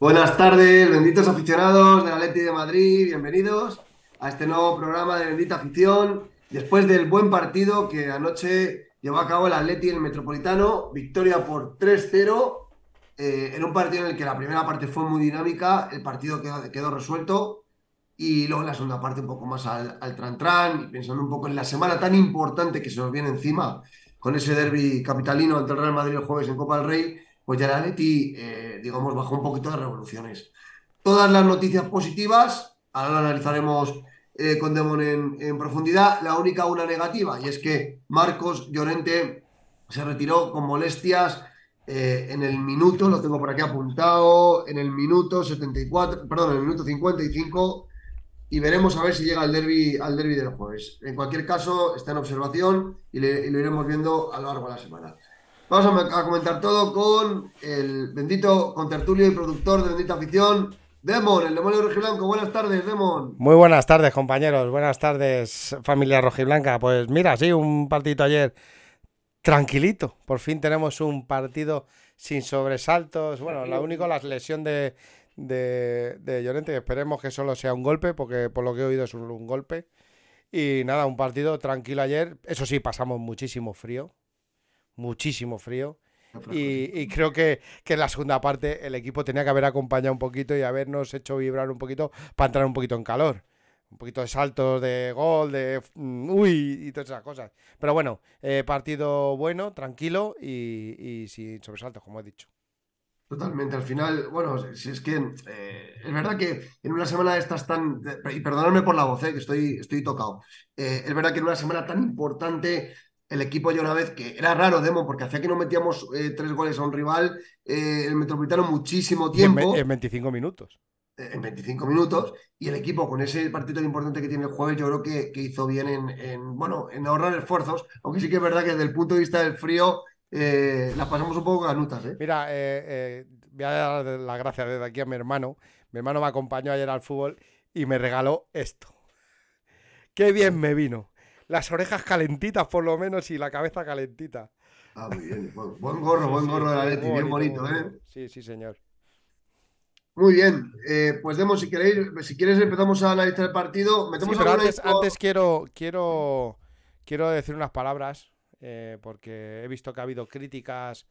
Buenas tardes, benditos aficionados del Atleti de Madrid, bienvenidos a este nuevo programa de Bendita Afición. Después del buen partido que anoche llevó a cabo el Atleti en el Metropolitano, victoria por 3-0, eh, en un partido en el que la primera parte fue muy dinámica, el partido quedó, quedó resuelto y luego en la segunda parte un poco más al, al tran-tran y pensando un poco en la semana tan importante que se nos viene encima con ese derby capitalino ante el Real Madrid el jueves en Copa del Rey pues ya el Atleti, eh, digamos, bajó un poquito de revoluciones. Todas las noticias positivas, ahora lo analizaremos eh, con Demon en, profundidad. La única una negativa, y es que Marcos Llorente se retiró con molestias eh, en el minuto, lo tengo por aquí apuntado, en el minuto 74, perdón, en el minuto 55, y veremos a ver si llega al derby, al derby del jueves. En cualquier caso, está en observación y lo iremos viendo a lo largo de la semana. Vamos a, comentar todo con el bendito contertulio y productor de Bendita Afición, Demon, el demonio rojiblanco. Buenas tardes, Demon. Muy buenas tardes, compañeros. Buenas tardes, familia rojiblanca. Pues mira, sí, un partido ayer tranquilito. Por fin tenemos un partido sin sobresaltos. Bueno, la única la lesión de, de, de Llorente. Esperemos que solo sea un golpe, porque por lo que he oído es un golpe. Y nada, un partido tranquilo ayer. Eso sí, pasamos muchísimo frío muchísimo frío. Y, y, creo que, que, en la segunda parte el equipo tenía que haber acompañado un poquito y habernos hecho vibrar un poquito para entrar un poquito en calor. Un poquito de saltos de gol, de mm, uy y todas esas cosas. Pero bueno, eh, partido bueno, tranquilo y, y, sin sobresaltos, como he dicho. Totalmente, al final, bueno, si es que eh, es verdad que en una semana de estas tan, y perdonadme por la voz, eh, que estoy, estoy tocado, eh, es verdad que en una semana tan importante el equipo ya una vez que era raro, Demo, porque hacía que no metíamos eh, tres goles a un rival, eh, el Metropolitano muchísimo tiempo. En, en 25 minutos. Eh, en 25 minutos, y el equipo con ese partido tan importante que tiene el jueves, yo creo que, que hizo bien en, en, bueno, en ahorrar esfuerzos, aunque sí que es verdad que desde el punto de vista del frío eh, las pasamos un poco canutas. ¿eh? Mira, voy a dar la gracia desde aquí a mi hermano. Mi hermano me acompañó ayer al fútbol y me regaló esto. Qué bien me vino las orejas calentitas por lo menos y la cabeza calentita. Ah, muy bien. Buen, buen gorro, buen gorro de la Leti, bien bonito, ¿eh? Sí, sí, señor. Muy bien, eh, pues demos si queréis, si quieres empezamos a analizar el partido. Metemos sí, pero antes, antes, quiero, quiero, quiero decir unas palabras, eh, porque he visto que ha habido críticas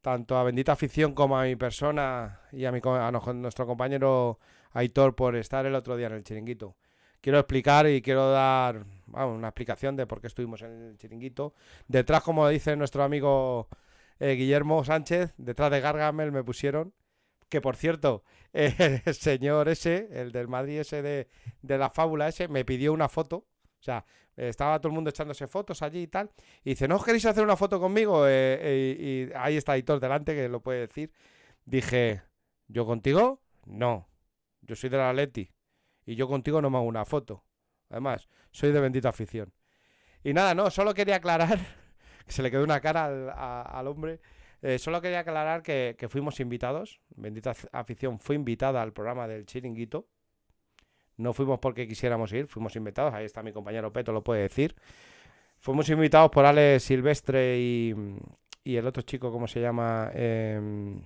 tanto a Bendita Afición como a mi persona y a, mi, a nuestro compañero Aitor por estar el otro día en el chiringuito quiero explicar y quiero dar una explicación de por qué estuvimos en el chiringuito. Detrás, como dice nuestro amigo eh, Guillermo Sánchez, detrás de Gargamel me pusieron. Que por cierto, eh, el señor ese, el del Madrid ese de, la fábula ese, me pidió una foto. O sea, estaba todo el mundo echándose fotos allí y tal. Y dice, ¿no os queréis hacer una foto conmigo? Eh, y, y ahí está Hitor delante, que lo puede decir. Dije, ¿yo contigo? No. Yo soy de la Atleti y yo contigo no me hago una foto. Además, soy de bendita afición. Y nada, no, solo quería aclarar, que se le quedó una cara al, hombre, eh, solo quería aclarar que, fuimos invitados, bendita afición fue invitada al programa del chiringuito. No fuimos porque quisiéramos ir, fuimos invitados, ahí está mi compañero Peto, lo puede decir. Fuimos invitados por Ale Silvestre y, y el otro chico, ¿cómo se llama? Eh,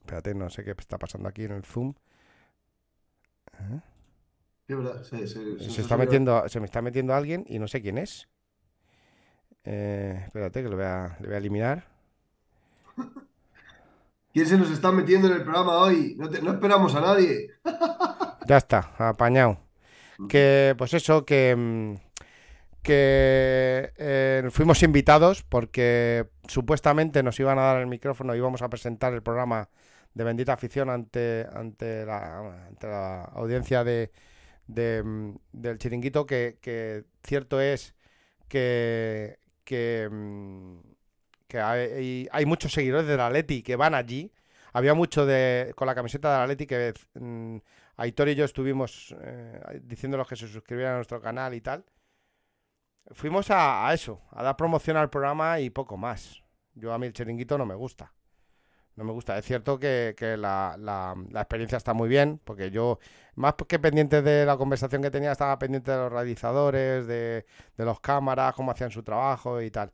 espérate, no sé qué está pasando aquí en el Zoom. ¿Eh? Verdad, se, se, está metiendo, se me está metiendo alguien y no sé quién es. Eh, espérate que lo voy a, le voy a eliminar. ¿Quién se nos está metiendo en el programa hoy? No, te, no esperamos a nadie. ya está, apañado. Que, pues eso, que, mm, que eh, fuimos invitados porque supuestamente nos iban a dar el micrófono y íbamos a presentar el programa de bendita afición ante, ante, la, ante la audiencia de, mm, del chiringuito que, cierto es que, que, mm, hay, hay muchos seguidores de la Leti que van allí. Había mucho de con la camiseta de la Leti que mm, Aitor y yo estuvimos eh, diciéndolos que se suscribieran a nuestro canal y tal. Fuimos a, a eso, a dar promoción al programa y poco más. Yo a mí el chiringuito no me gusta. No me gusta. Es cierto que, la experiencia está muy bien, porque yo, más que pendiente de la conversación que tenía, estaba pendiente de los realizadores, de, de los cámaras, cómo hacían su trabajo y tal.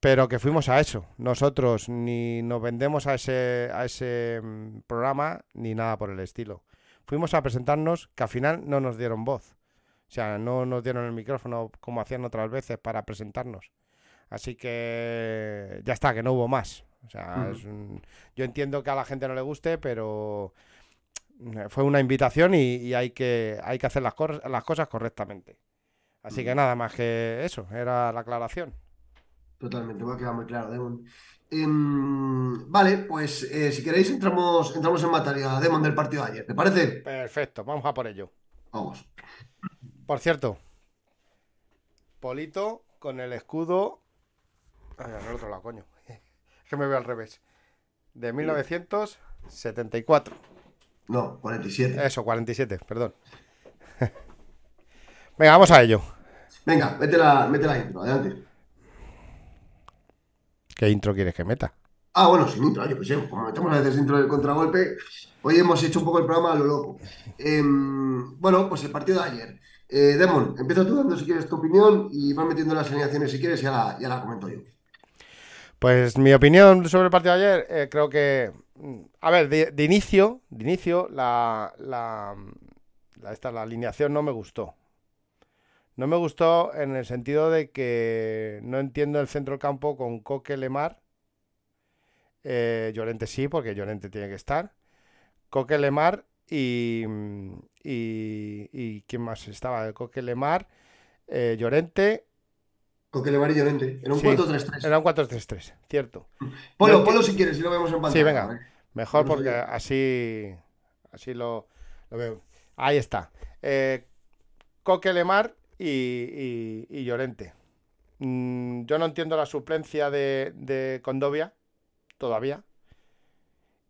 Pero que fuimos a eso. Nosotros ni nos vendemos a ese, a ese mm, programa ni nada por el estilo. Fuimos a presentarnos que al final no nos dieron voz. O sea, no nos dieron el micrófono como hacían otras veces para presentarnos. Así que ya está, que no hubo más. O sea, es un- yo entiendo que a la gente no le guste, pero eh, fue una invitación y, y hay que, hay que hacer las, cor- las cosas correctamente. Así que nada más que eso, era la aclaración. Totalmente, me ha quedado muy claro, Demon. Em, vale, pues eh, si queréis entramos, entramos en materia, Demon, del partido de ayer. ¿Te parece? Perfecto, vamos a por ello. Vamos. Por cierto, Polito con el escudo. Ay, el otro lado, coño. Que me veo al revés. De 1974. No, 47. Eso, 47, perdón. Venga, vamos a ello. Venga, mete la, mete la intro, adelante. ¿Qué intro quieres que meta? Ah, bueno, sin intro, yo que sé, como metemos a veces intro del contragolpe, hoy hemos hecho un poco el programa a lo loco. Em, bueno, pues el partido de ayer. Eh, Demon, empieza tú dando si quieres tu opinión y vas metiendo las alineaciones si quieres y ya la, ya la comento yo. Pues mi opinión sobre el partido de ayer, eh, creo que. mm, A ver, de, inicio, de inicio, la, la, la- esta, la alineación no me gustó. No me gustó en el sentido de que no entiendo el centro campo con Coque Lemar. Eh, Llorente sí, porque Llorente tiene que estar. Coque Lemar y, mm, y, y ¿quién más estaba? Coque Lemar, eh, Llorente. Coque Lemar y Llorente. Era un Sí, 4-3-3. Era un 4-3-3, cierto. Ponlo, Yo- ponlo si quieres y lo vemos en pantalla. Sí, venga. Mejor Vamos porque así, así lo, lo veo. Ahí está. Eh, Coque Lemar y, y- y Llorente. Mm, yo no entiendo la suplencia de, de Condovia todavía.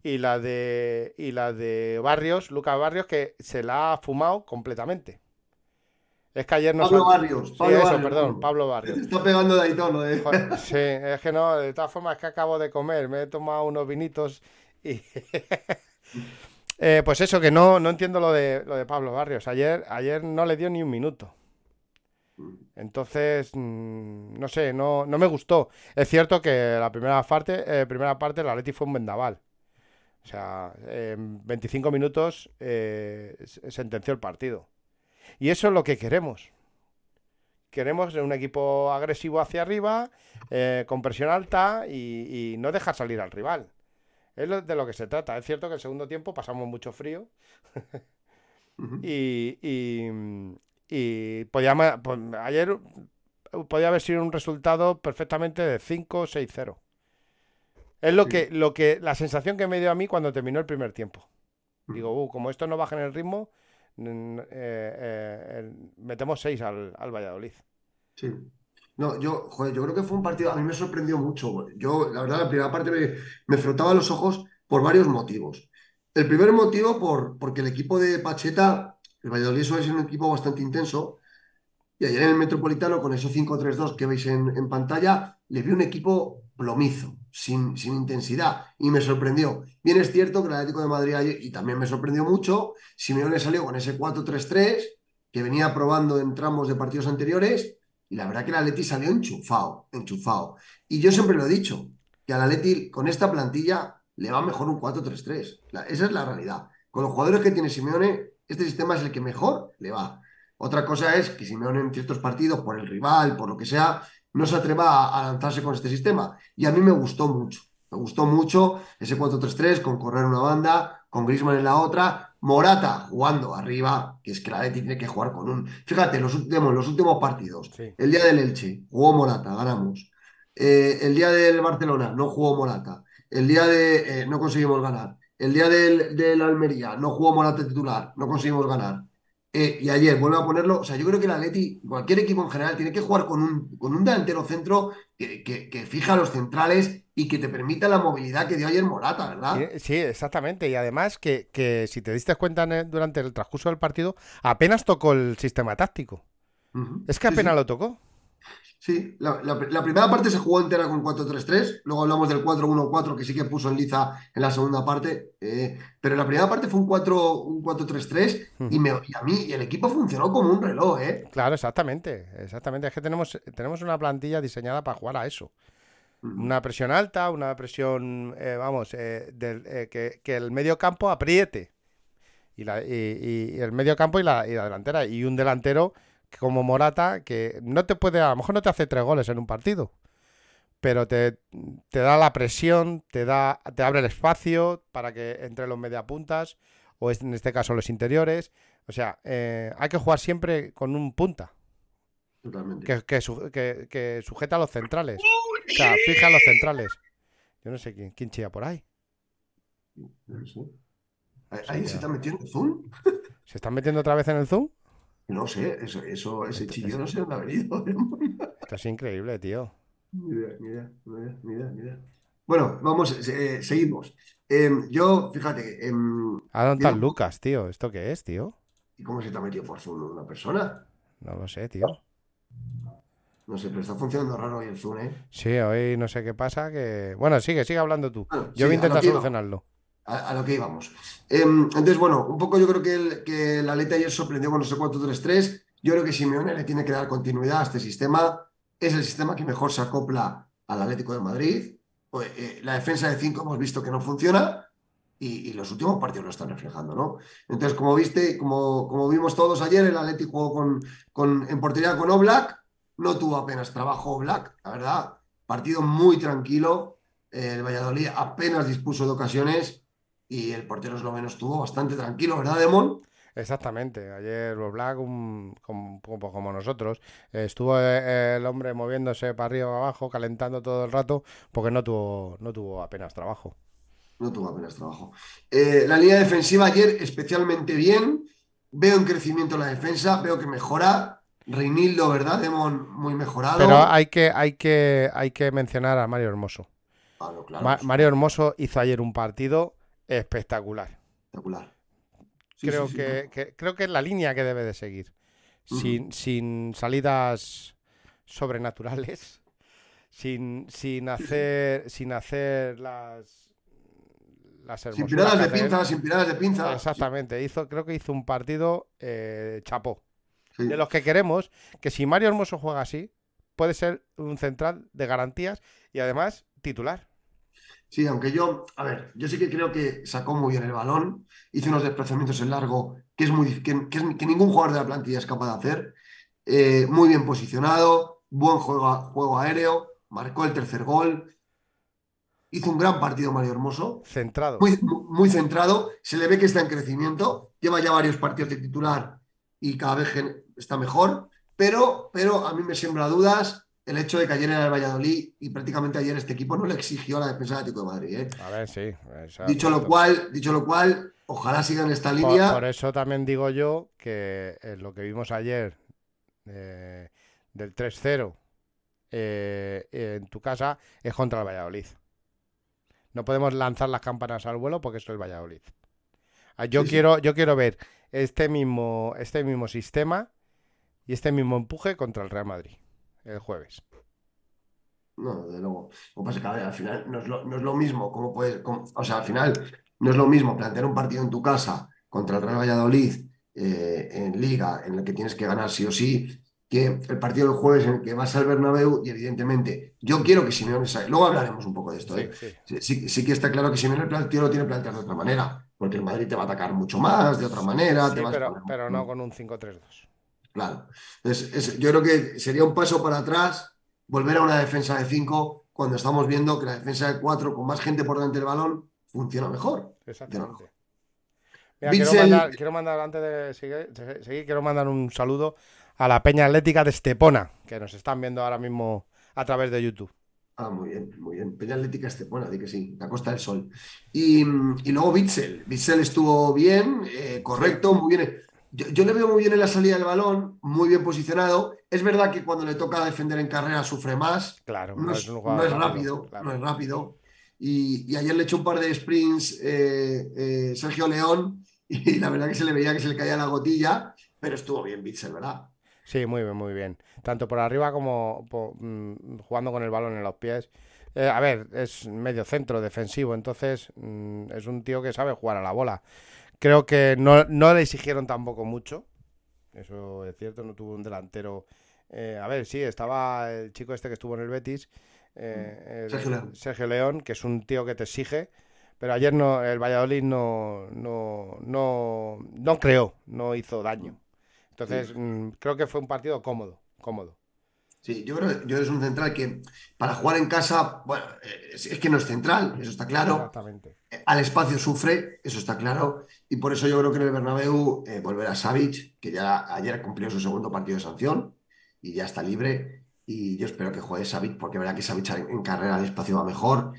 Y la de y la de Barrios, Lucas Barrios, que se la ha fumado completamente. Es que ayer nos Pablo Barrios. Sí, Pablo eso, Barrios, perdón, Pablo. Pablo Te Barrios. está pegando de ahí todo de. Joder, Sí, es que no, de todas formas es que acabo de comer, me he tomado unos vinitos y... Eh, pues eso, que no, no entiendo lo de, lo de Pablo Barrios. Ayer, ayer no le dio ni un minuto. Entonces, mm, no sé, no, no me gustó. Es cierto que la primera parte, eh, primera parte la Leti fue un vendaval. O sea, en 25 minutos eh, se- sentenció el partido. Y eso es lo que queremos. Queremos un equipo agresivo hacia arriba, eh, con presión alta y, y no dejar salir al rival. Es de lo que se trata. Es cierto que el segundo tiempo pasamos mucho frío y, y, y podía pues, ayer podía haber sido un resultado perfectamente de 5-6-0. Es lo Sí. que, lo que, la sensación que me dio a mí cuando terminó el primer tiempo. Digo. "Uh, como esto no baja en el ritmo, eh, eh, metemos 6 al, al Valladolid. Sí. No, yo, yo creo que fue un partido, a mí me sorprendió mucho. Yo, la verdad, la primera parte me, me frotaba los ojos por varios motivos. El primer motivo, por, porque el equipo de Pacheta, el Valladolid suele ser un equipo bastante intenso, y ayer en el Metropolitano, con esos 5-3-2 que veis en, en pantalla, le vi un equipo plomizo, sin, sin intensidad, y me sorprendió. Bien es cierto que el Atlético de Madrid y también me sorprendió mucho, Simeone salió con ese 4-3-3 que venía probando en tramos de partidos anteriores, y la verdad que el Atleti salió enchufado, enchufado. Y yo siempre lo he dicho, que al Atleti con esta plantilla le va mejor un 4-3-3. La- Esa es la realidad. Con los jugadores que tiene Simeone, este sistema es el que mejor le va. Otra cosa es que Simeone en ciertos partidos, por el rival, por lo que sea, no se atreva a, a lanzarse con este sistema. Y a mí me gustó mucho. Me gustó mucho ese 4-3-3 con correr una banda, con Griezmann en la otra, Morata jugando arriba, que es que la tiene que jugar con un... Fíjate, los, últimos- los últimos partidos. Sí. El día del Elche, jugó Morata, ganamos. Eh, el día del Barcelona, no jugó Morata. El día de. eh, no conseguimos ganar. El día del, del Almería, no jugó Morata titular, no conseguimos ganar. Eh, y ayer vuelve a ponerlo. O sea, yo creo que el Atleti, cualquier equipo en general, tiene que jugar con un, con un delantero centro que, que- que fija los centrales y que te permita la movilidad que dio ayer Morata, ¿verdad? Sí, sí, exactamente. Y además que, que si te diste cuenta durante el transcurso del partido, apenas tocó el sistema táctico. Es que Sí, apenas sí. lo tocó. Sí, la, la- la primera parte se jugó entera con 4-3-3, luego hablamos del 4-1-4 que sí que puso en liza en la segunda parte, eh, pero la primera parte fue un 4 un 4-3-3 y, me- y a mí y el equipo funcionó como un reloj, ¿eh? Claro, exactamente. Exactamente. Es que tenemos, tenemos una plantilla diseñada para jugar a eso. Una presión alta, una presión, eh, vamos, eh, del- eh, que, que el medio campo apriete. Y, la, y, y- el medio campo y la, y la delantera. Y un delantero como Morata, que no te puede, a lo mejor no te hace tres goles en un partido. Pero te, te da la presión, te da, te abre el espacio para que entre los mediapuntas, o es- en este caso los interiores. O sea, eh, hay que jugar siempre con un punta Totalmente. que, que, su- que- que sujeta a los centrales. O sea, fija a los centrales. Yo no sé quién, quién chilla por ahí. No sé. ¿Ahí- ¿Ahí Sí, se está metiendo Zoom? ¿Se están metiendo otra vez en el Zoom? No sé, eso, eso, ese chillo no sé dónde ha venido. Esto es increíble, tío. Ni idea, ni idea, ni idea, ni idea, ni idea. Bueno, vamos, eh, seguimos. Em, yo, fíjate, ¿A dónde está Yo- Lucas, tío? ¿Esto qué es, tío? ¿y cómo se te ha metido por Zoom una persona? No lo sé, tío. No sé, pero está funcionando raro hoy el Zoom, ¿eh? Sí, hoy no sé qué pasa, que... Bueno, sigue, sigue hablando tú. Bueno, Yo voy a sí, a lo intentar solucionarlo. A, lo que íbamos. Em, entonces, bueno, un poco yo creo que el, que el Atleti ayer sorprendió con ese 4-3-3. Yo creo que Simeone le tiene que dar continuidad a este sistema. Es el sistema que mejor se acopla al Atlético de Madrid. Pues, eh, la defensa de 5 hemos visto que no funciona y, y los últimos partidos lo están reflejando, ¿no? Entonces, como viste, como, como vimos todos ayer, el Atleti jugó con, con, en portería con Oblak. No tuvo apenas trabajo Oblak, la verdad. Partido muy tranquilo. Eh, el Valladolid apenas dispuso de ocasiones y el portero esloveno estuvo bastante tranquilo, ¿verdad, Demon? Exactamente. Ayer Black, un- como, como- nosotros, estuvo eh, el hombre moviéndose para arriba para abajo, calentando todo el rato, porque no tuvo, no tuvo apenas trabajo. No tuvo apenas trabajo. Eh, la línea defensiva ayer especialmente bien. Veo en crecimiento la defensa, veo que mejora. Reinildo, ¿verdad, Demon? Muy mejorado. Pero hay que, hay que, hay que mencionar a Mario Hermoso. Claro, claro, Ma- Mario Hermoso hizo ayer un partido espectacular. espectacular. Sí, creo, sí, sí, que, que- creo que es la línea que debe de seguir. Sin, sin salidas sobrenaturales, sin, sin hacer, sin hacer las, las Sin piradas de hace él. pinza, sin piradas de pinza. Exactamente, hizo, creo que hizo un partido eh, chapó. De los que queremos, que si Mario Hermoso juega así, puede ser un central de garantías y además titular. Sí, aunque yo, a ver, yo sí que creo que sacó muy bien el balón, hizo unos desplazamientos en largo que es muy que, que es- que ningún jugador de la plantilla es capaz de hacer. Eh, muy bien posicionado, buen juego, aéreo, marcó el tercer gol. Hizo un gran partido Mario Hermoso, Centrado. muy, muy centrado, se le ve que está en crecimiento, lleva ya varios partidos de titular y cada vez está mejor, pero, pero a mí me siembra dudas el hecho de que ayer era el Valladolid y prácticamente ayer este equipo no le exigió a la defensa del Atlético de Madrid. ¿eh? A ver, sí. Dicho lo cual, dicho lo cual, ojalá sigan esta línea. por eso también digo yo que eh, lo que vimos ayer eh, del 3-0 eh, en tu casa es contra el Valladolid. No podemos lanzar las campanas al vuelo porque esto es el Valladolid. Ah, Yo Sí, sí. quiero, yo quiero ver este mismo, este mismo sistema y este mismo empuje contra el Real Madrid el jueves. No, desde luego. Lo que pasa es que a ver, al final no es lo, no es lo mismo. Como puedes, como- o sea, al final no es lo mismo plantear un partido en tu casa contra el Real Valladolid eh, en Liga, en el que tienes que ganar sí o sí, que el partido del jueves en el que vas al Bernabéu y evidentemente yo quiero que Simeone salga. Luego hablaremos un poco de esto, ¿eh? Sí, sí. Sí, sí- sí que está claro que Simeone el partido lo tiene planteado de otra manera, porque el Madrid te va a atacar mucho más, de otra manera, Sí, te vas a pero no con un 5-3-2. Claro. Entonces, es- yo creo que sería un paso para atrás volver a una defensa de 5 cuando estamos viendo que la defensa de 4 con más gente por delante del balón funciona mejor. Exactamente. Mira, quiero mandar, quiero mandar, antes de seguir, de seguir, quiero mandar un saludo a la Peña Atlética de Estepona, que nos están viendo ahora mismo a través de YouTube. Ah, muy bien, muy bien. Peña Atlética Estepona, di que sí, la Costa del Sol. Y, y luego Bitzel. Bitzel estuvo bien, eh, correcto, muy bien. Yo, yo le veo muy bien en la salida del balón, muy bien posicionado. Es verdad que cuando le toca defender en carrera sufre más. Claro, No es, un no es rápido, claro. no es rápido. Y, y ayer le echó un par de sprints eh, eh, Sergio León y la verdad que se le veía que se le caía la gotilla, pero estuvo bien Bitzel, ¿verdad? Sí, muy bien, muy bien. Tanto por arriba como po- mm, jugando con el balón en los pies. Eh, a ver, es medio centro defensivo, entonces mm, es un tío que sabe jugar a la bola. Creo que no, no le exigieron tampoco mucho. Eso es cierto, no tuvo un delantero. eh, a ver, sí, estaba el chico este que estuvo en el Betis, eh, el- Sergio León. Sergio León, que es un tío que te exige. Pero ayer no, el Valladolid no, no, no, no creó, no hizo daño. Entonces, mm, creo que fue un partido cómodo, cómodo. Sí, yo creo yo es un central que para jugar en casa, bueno, es, es que no es central, eso está claro. Exactamente. Eh, Al espacio sufre, eso está claro. Y por eso yo creo que en el Bernabéu eh, volverá Savic, que ya ayer cumplió su segundo partido de sanción y ya está libre. Y yo espero que juegue Savic, porque verá que Savic en, carrera al espacio va mejor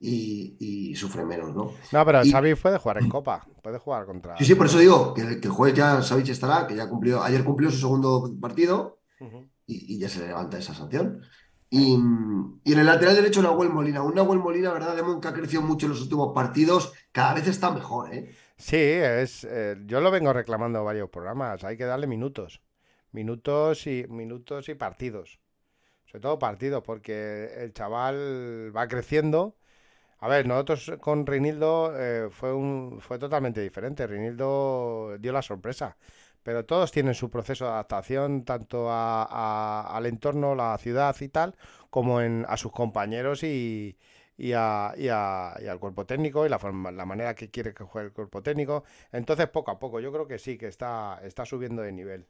y, y sufre menos, ¿no? No, pero Y- Xavi puede jugar en Copa, puede jugar contra... Sí, sí, por eso digo que, que jueves ya Savic estará, que ya cumplió, ayer cumplió su segundo partido Ujú. y, y ya se le levanta esa sanción. Y, y en el lateral derecho, Nahuel Molina. Un Nahuel Molina, ¿verdad? Demon que ha crecido mucho en los últimos partidos, cada vez está mejor, ¿eh? Sí, es, eh, yo lo vengo reclamando varios programas, hay que darle minutos, minutos y, minutos y partidos, sobre todo partidos, porque el chaval va creciendo. A ver, nosotros con Reinildo eh, fue, un, fue totalmente diferente, Reinildo dio la sorpresa, pero todos tienen su proceso de adaptación, tanto a- a- al entorno, la ciudad y tal, como en, a sus compañeros y, y, a- y a- y al cuerpo técnico y la, forma- la manera que quiere que juegue el cuerpo técnico. Entonces, poco a poco, yo creo que sí, que está, está subiendo de nivel.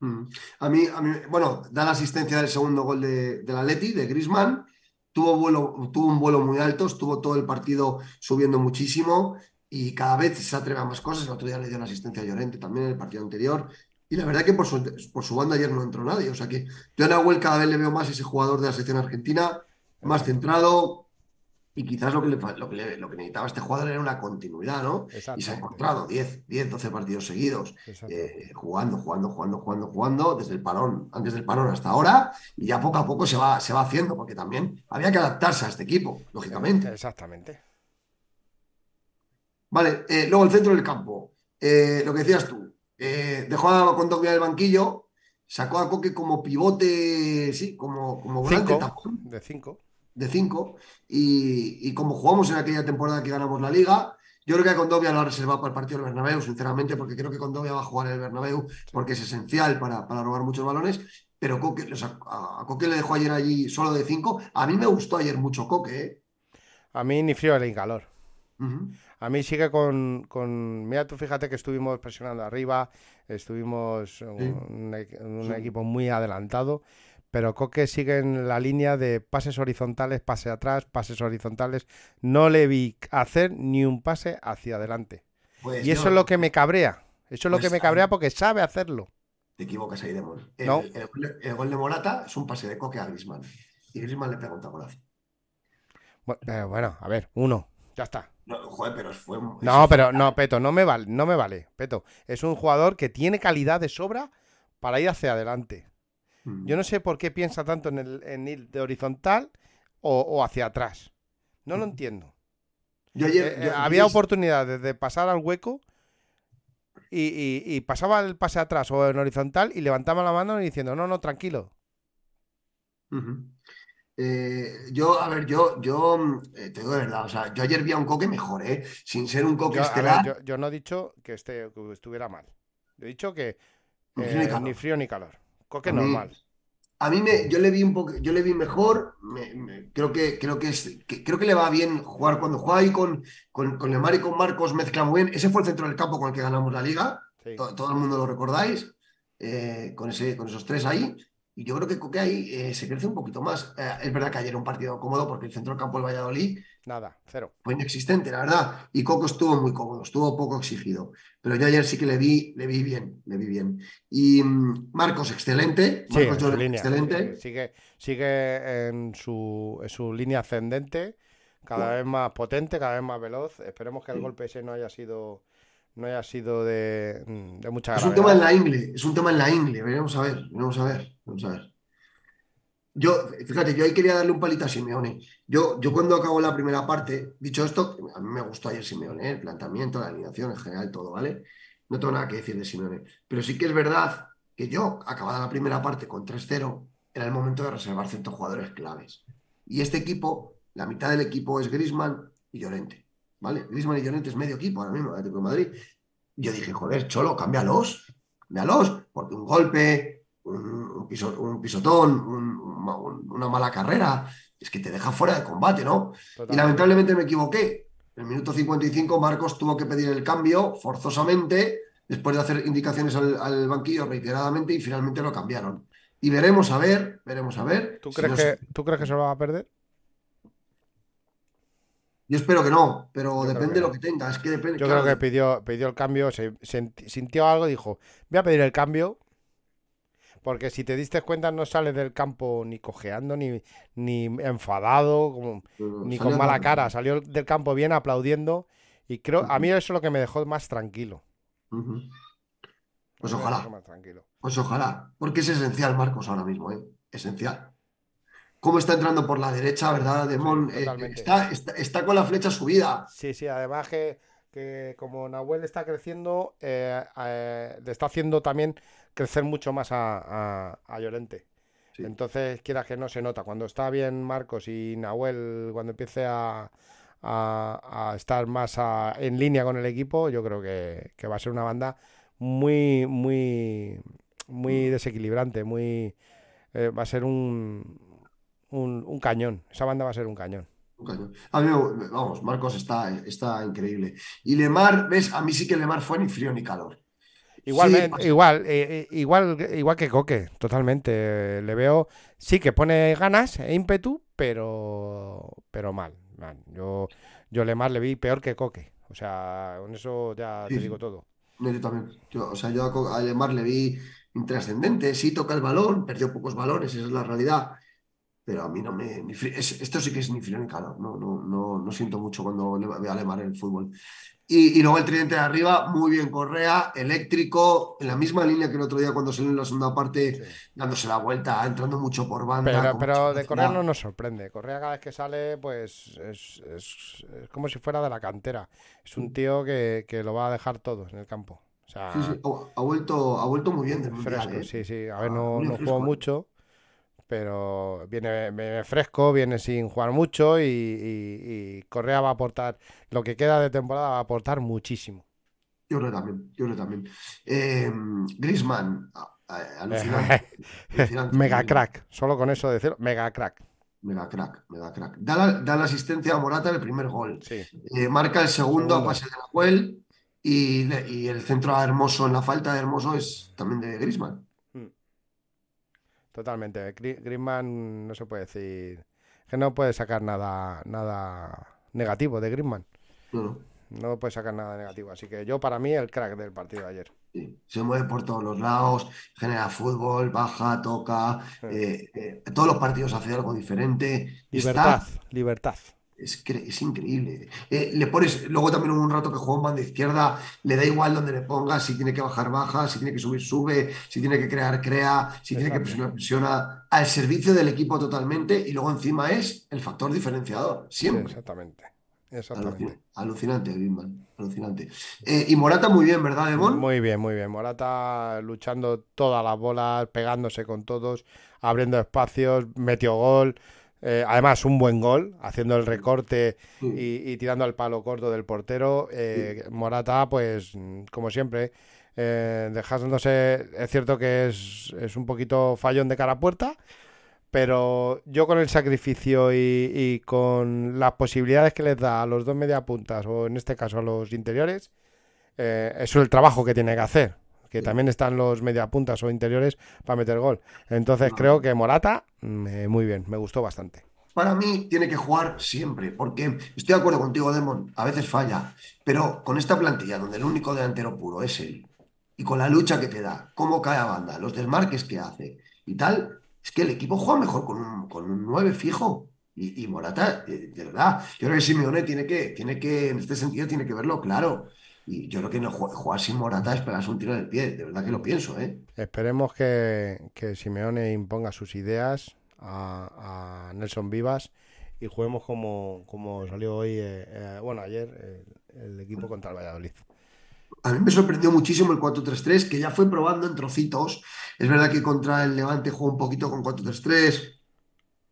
Mm. A mí, a mí, bueno, da la asistencia del segundo gol de, del Atleti, de Griezmann. Tuvo, vuelo, tuvo un vuelo muy alto, estuvo todo el partido subiendo muchísimo y cada vez se atreve a más cosas. El otro día le dio la asistencia a Llorente también en el partido anterior. Y la verdad que por su, por su banda ayer no entró nadie. O sea que yo a Nahuel cada vez le veo más ese jugador de la selección argentina, más centrado. Y quizás lo que, le, lo, que le- lo que necesitaba este jugador era una continuidad, ¿no? Y se ha encontrado 10, 10, 12 partidos seguidos Exacto. eh, jugando, jugando, jugando, jugando, jugando, desde el parón, antes del parón hasta ahora, y ya poco a poco se va, se va haciendo, porque también había que adaptarse a este equipo, lógicamente. Exactamente. Vale, eh, luego el centro del campo, Eh, lo que decías tú, dejó a Kondogbia del banquillo, sacó a Coque como pivote, sí, como, como volante Cinco, tapón de cinco. De 5, y, y como jugamos en aquella temporada que ganamos la Liga, yo creo que a Condovia lo ha reservado para el partido del Bernabéu, sinceramente, porque creo que Condovia va a jugar en el Bernabéu, porque es esencial para, para robar muchos balones, pero Coque, o sea, a, Coque le dejó ayer allí solo de 5. A mí me gustó ayer mucho Coque, ¿eh? A mí ni frío ni calor. Ujú. A mí sigue con, con... Mira, tú fíjate que estuvimos presionando arriba, estuvimos un, equ- un Sí. equipo muy adelantado, pero Coque sigue en la línea de pases horizontales, pase atrás, pases horizontales. No le vi hacer ni un pase hacia adelante. Pues Y eso es lo que me cabrea. Eso es lo Pues que me a- cabrea porque sabe hacerlo. Te equivocas ahí, Demon. El, No. el gol- el gol de Morata es un pase de Coque a Griezmann. Y Griezmann le pega un taconazo. Bu- eh, Bueno, a ver, uno, ya está. No, joder, pero fue... No, pero no, Peto, no me vale, no me vale, Peto. Es un jugador que tiene calidad de sobra para ir hacia adelante. Mm. Yo no sé por qué piensa tanto en, el, en ir de horizontal o, o hacia atrás. No lo entiendo. Yo ayer... Eh, yo- eh, yo había es- oportunidades de pasar al hueco y, y- y pasaba el pase atrás o en horizontal y levantaba la mano y diciendo, no, no, tranquilo. Eh, yo, a ver, yo, yo mm, eh, te digo de verdad, o sea, yo ayer vi a un Coque mejor, ¿eh? Sin ser un Coque Yo, ver, estelar. yo- yo no he dicho que, esté, que estuviera mal. Yo he dicho que Ni frío ni calor. ni frío ni calor. Coque A mí- normal. A mí me, yo le vi un poco, yo le vi mejor. me- me- creo que, creo que es, que- creo que le va bien jugar cuando juega ahí con, con, con Lemar y con Marcos mezcla muy bien. Ese fue el centro del campo con el que ganamos la liga. Sí. Todo, el mundo lo recordáis. eh, con ese, con esos tres ahí. Y yo creo que Coque ahí eh, se crece un poquito más. Eh, es verdad que ayer un partido cómodo porque el centro del campo del Valladolid Nada, cero. fue inexistente, la verdad. Y Coco estuvo muy cómodo, estuvo poco exigido. Pero yo ayer sí que le vi, le vi bien, le vi bien. Y mm, Marcos, excelente. Sí, Marcos Llorente, línea. excelente. Sigue, sigue en su, en su línea ascendente, cada vez más potente, cada vez más veloz. Esperemos que el Sí. golpe ese no haya sido no haya sido de, de mucha Es un tema en la ingle, es un tema en la ingle. Veremos a ver, veremos a ver, vamos a ver. Yo, fíjate, yo ahí quería darle un palito a Simeone. Yo, yo cuando acabo la primera parte, dicho esto, a mí me gustó ayer Simeone, ¿eh? el planteamiento, la alineación en general, todo, ¿vale? No tengo nada que decir de Simeone. Pero sí que es verdad que yo, acabada la primera parte con 3-0, era el momento de reservar ciertos jugadores claves. Y este equipo, la mitad del equipo es Grisman y Llorente. ¿Vale? Griezmann y Llorente es medio equipo ahora mismo, Atlético de Madrid. Yo dije, joder, Cholo, cámbialos, cámbialos, porque un golpe, un, pisotón, una mala carrera, es que te deja fuera de combate, ¿no? Y lamentablemente me equivoqué. En el minuto 55 Marcos tuvo que pedir el cambio forzosamente, después de hacer indicaciones al, banquillo reiteradamente y finalmente lo cambiaron. Y veremos a ver, veremos a ver. ¿Tú crees, que, ¿tú crees que se lo va a perder? Yo espero que no, pero depende de lo que tenga. Es que depende, Yo creo que pidió, pidió el cambio, se, sintió algo, dijo, voy a pedir el cambio, porque si te diste cuenta no sale del campo ni cojeando, ni, ni enfadado, ni con mala cara. Salió del campo bien aplaudiendo y creo, a mí eso es lo que me dejó más tranquilo. Pues ojalá. Pues ojalá, porque es esencial Marcos ahora mismo, ¿eh? Esencial cómo está entrando por la derecha, ¿verdad, Demón? Eh, está, está, con la flecha subida. Sí, sí, además que, como Nahuel está creciendo, eh, eh, le está haciendo también crecer mucho más a, Llorente. Entonces, quieras que no se nota. Cuando está bien Marcos y Nahuel, cuando empiece a, estar más en línea con el equipo, yo creo que, que, va a ser una banda muy, muy, muy mm. desequilibrante, muy va a ser un, un, cañón. Esa banda va a ser un cañón. A mí, vamos, Marcos está, está increíble. Y Lemar, ves, a mí sí que Lemar fue ni frío ni calor. Igualmente, pues igual, eh, eh, igual, igual que Coque, totalmente. Le veo, sí que pone ganas e ímpetu, pero, pero mal. Yo, yo Lemar le vi peor que Coque. O sea, con eso ya te digo todo. yo también. o sea, yo a Lemar le vi intrascendente. Sí toca el balón, perdió pocos balones, esa es la realidad pero a mí no me... esto sí que es ni frío ni calor, no, no, no, no siento mucho cuando veo a Lemar en el fútbol. Y, luego el tridente de arriba, muy bien Correa, eléctrico, en la misma línea que el otro día cuando salió en la segunda parte, dándose la vuelta, entrando mucho por banda. Pero, de Correa no nos sorprende. Correa cada vez que sale, pues es, es, como si fuera de la cantera. Es un tío que, que, lo va a dejar todo en el campo. O sea, sí, sí. Ha, vuelto, ha vuelto muy bien del mundial, ¿eh? Sí, sí. A ver, no, no jugó mucho pero viene, fresco, viene sin jugar mucho y, Correa va a aportar, lo que queda de temporada va a aportar muchísimo. Yo creo también, yo creo también. Eh, Grisman, alucinante, mega crack, solo con eso decirlo, mega crack. Mega crack, mega crack. Da la, asistencia a Morata el primer gol. Eh, marca el segundo, a pase de Nahuel y, y el centro a Hermoso en la falta de Hermoso es también de Grisman. Totalmente. Griezmann no se puede decir que no puede sacar nada nada negativo de Griezmann. No. No puede sacar nada negativo. Así que yo, para mí, el crack del partido de ayer. Se mueve por todos los lados, genera fútbol, baja, toca. Eh, eh, todos los partidos hace algo diferente. Libertad, libertad. Es, es increíble. Eh, le pones, luego también hubo un rato que juega en banda izquierda, le da igual donde le pongas, si tiene que bajar, baja, si tiene que subir, sube, si tiene que crear, crea, si tiene que presionar, presiona, al servicio del equipo totalmente y luego encima es el factor diferenciador, siempre. exactamente. Exactamente. Alucinante, Griezmann, alucinante. Eh, y Morata muy bien, ¿verdad, Demon? Muy bien, muy bien. Morata luchando todas las bolas, pegándose con todos, abriendo espacios, metió gol. Eh, además, un buen gol, haciendo el recorte y, tirando al palo corto del portero. Eh, Morata, pues, como siempre, eh, dejándose. Es cierto que es, un poquito fallón de cara a puerta, pero yo con el sacrificio y, con las posibilidades que les da a los dos mediapuntas, o en este caso a los interiores, eso es el trabajo que tiene que hacer que también están los mediapuntas o interiores para meter gol. Entonces creo que Morata, mm, muy bien, me gustó bastante. Para mí tiene que jugar siempre, porque estoy de acuerdo contigo, Demon, a veces falla, pero con esta plantilla donde el único delantero puro es él, y con la lucha que te da, cómo cae a banda, los desmarques que hace y tal, es que el equipo juega mejor con un, con un 9 fijo. Y, y Morata, de, verdad, yo creo que Simeone tiene que, tiene que, en este sentido, tiene que verlo claro. Y yo creo que no jugar sin Morata es pegarse un tiro en el pie, de verdad que lo pienso, ¿eh? Esperemos que, que Simeone imponga sus ideas a, Nelson Vivas y juguemos como, como salió hoy, eh, eh, bueno, ayer, el equipo contra el Valladolid. A mí me sorprendió muchísimo el 4-3-3, que ya fue probando en trocitos. Es verdad que contra el Levante jugó un poquito con 4-3-3,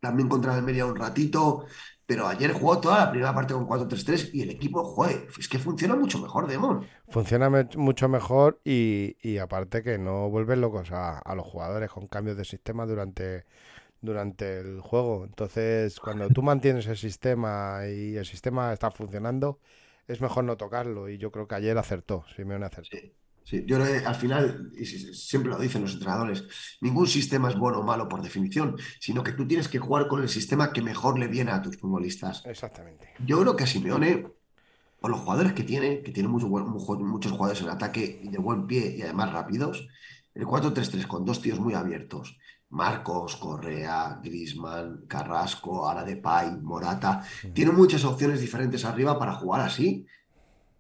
también contra el Media un ratito, pero ayer jugó toda la primera parte con 4-3-3 y el equipo, joder, es que funciona mucho mejor, Demon. Funciona mucho mejor y, aparte que no vuelven locos a, los jugadores con cambios de sistema durante, durante el juego. Entonces, cuando tú mantienes el sistema y el sistema está funcionando, es mejor no tocarlo. Y yo creo que ayer acertó, Simeone acertó. Sí, yo al final, y siempre lo dicen los entrenadores, ningún sistema es bueno o malo por definición, sino que tú tienes que jugar con el sistema que mejor le viene a tus futbolistas. Exactamente. Yo creo que a Simeone, por los jugadores que tiene, que tiene muchos, muchos jugadores en ataque y de buen pie y además rápidos, el 4-3-3 con dos tíos muy abiertos, Marcos, Correa, Grisman, Carrasco, Ara de Pay, Morata, tiene muchas opciones diferentes arriba para jugar así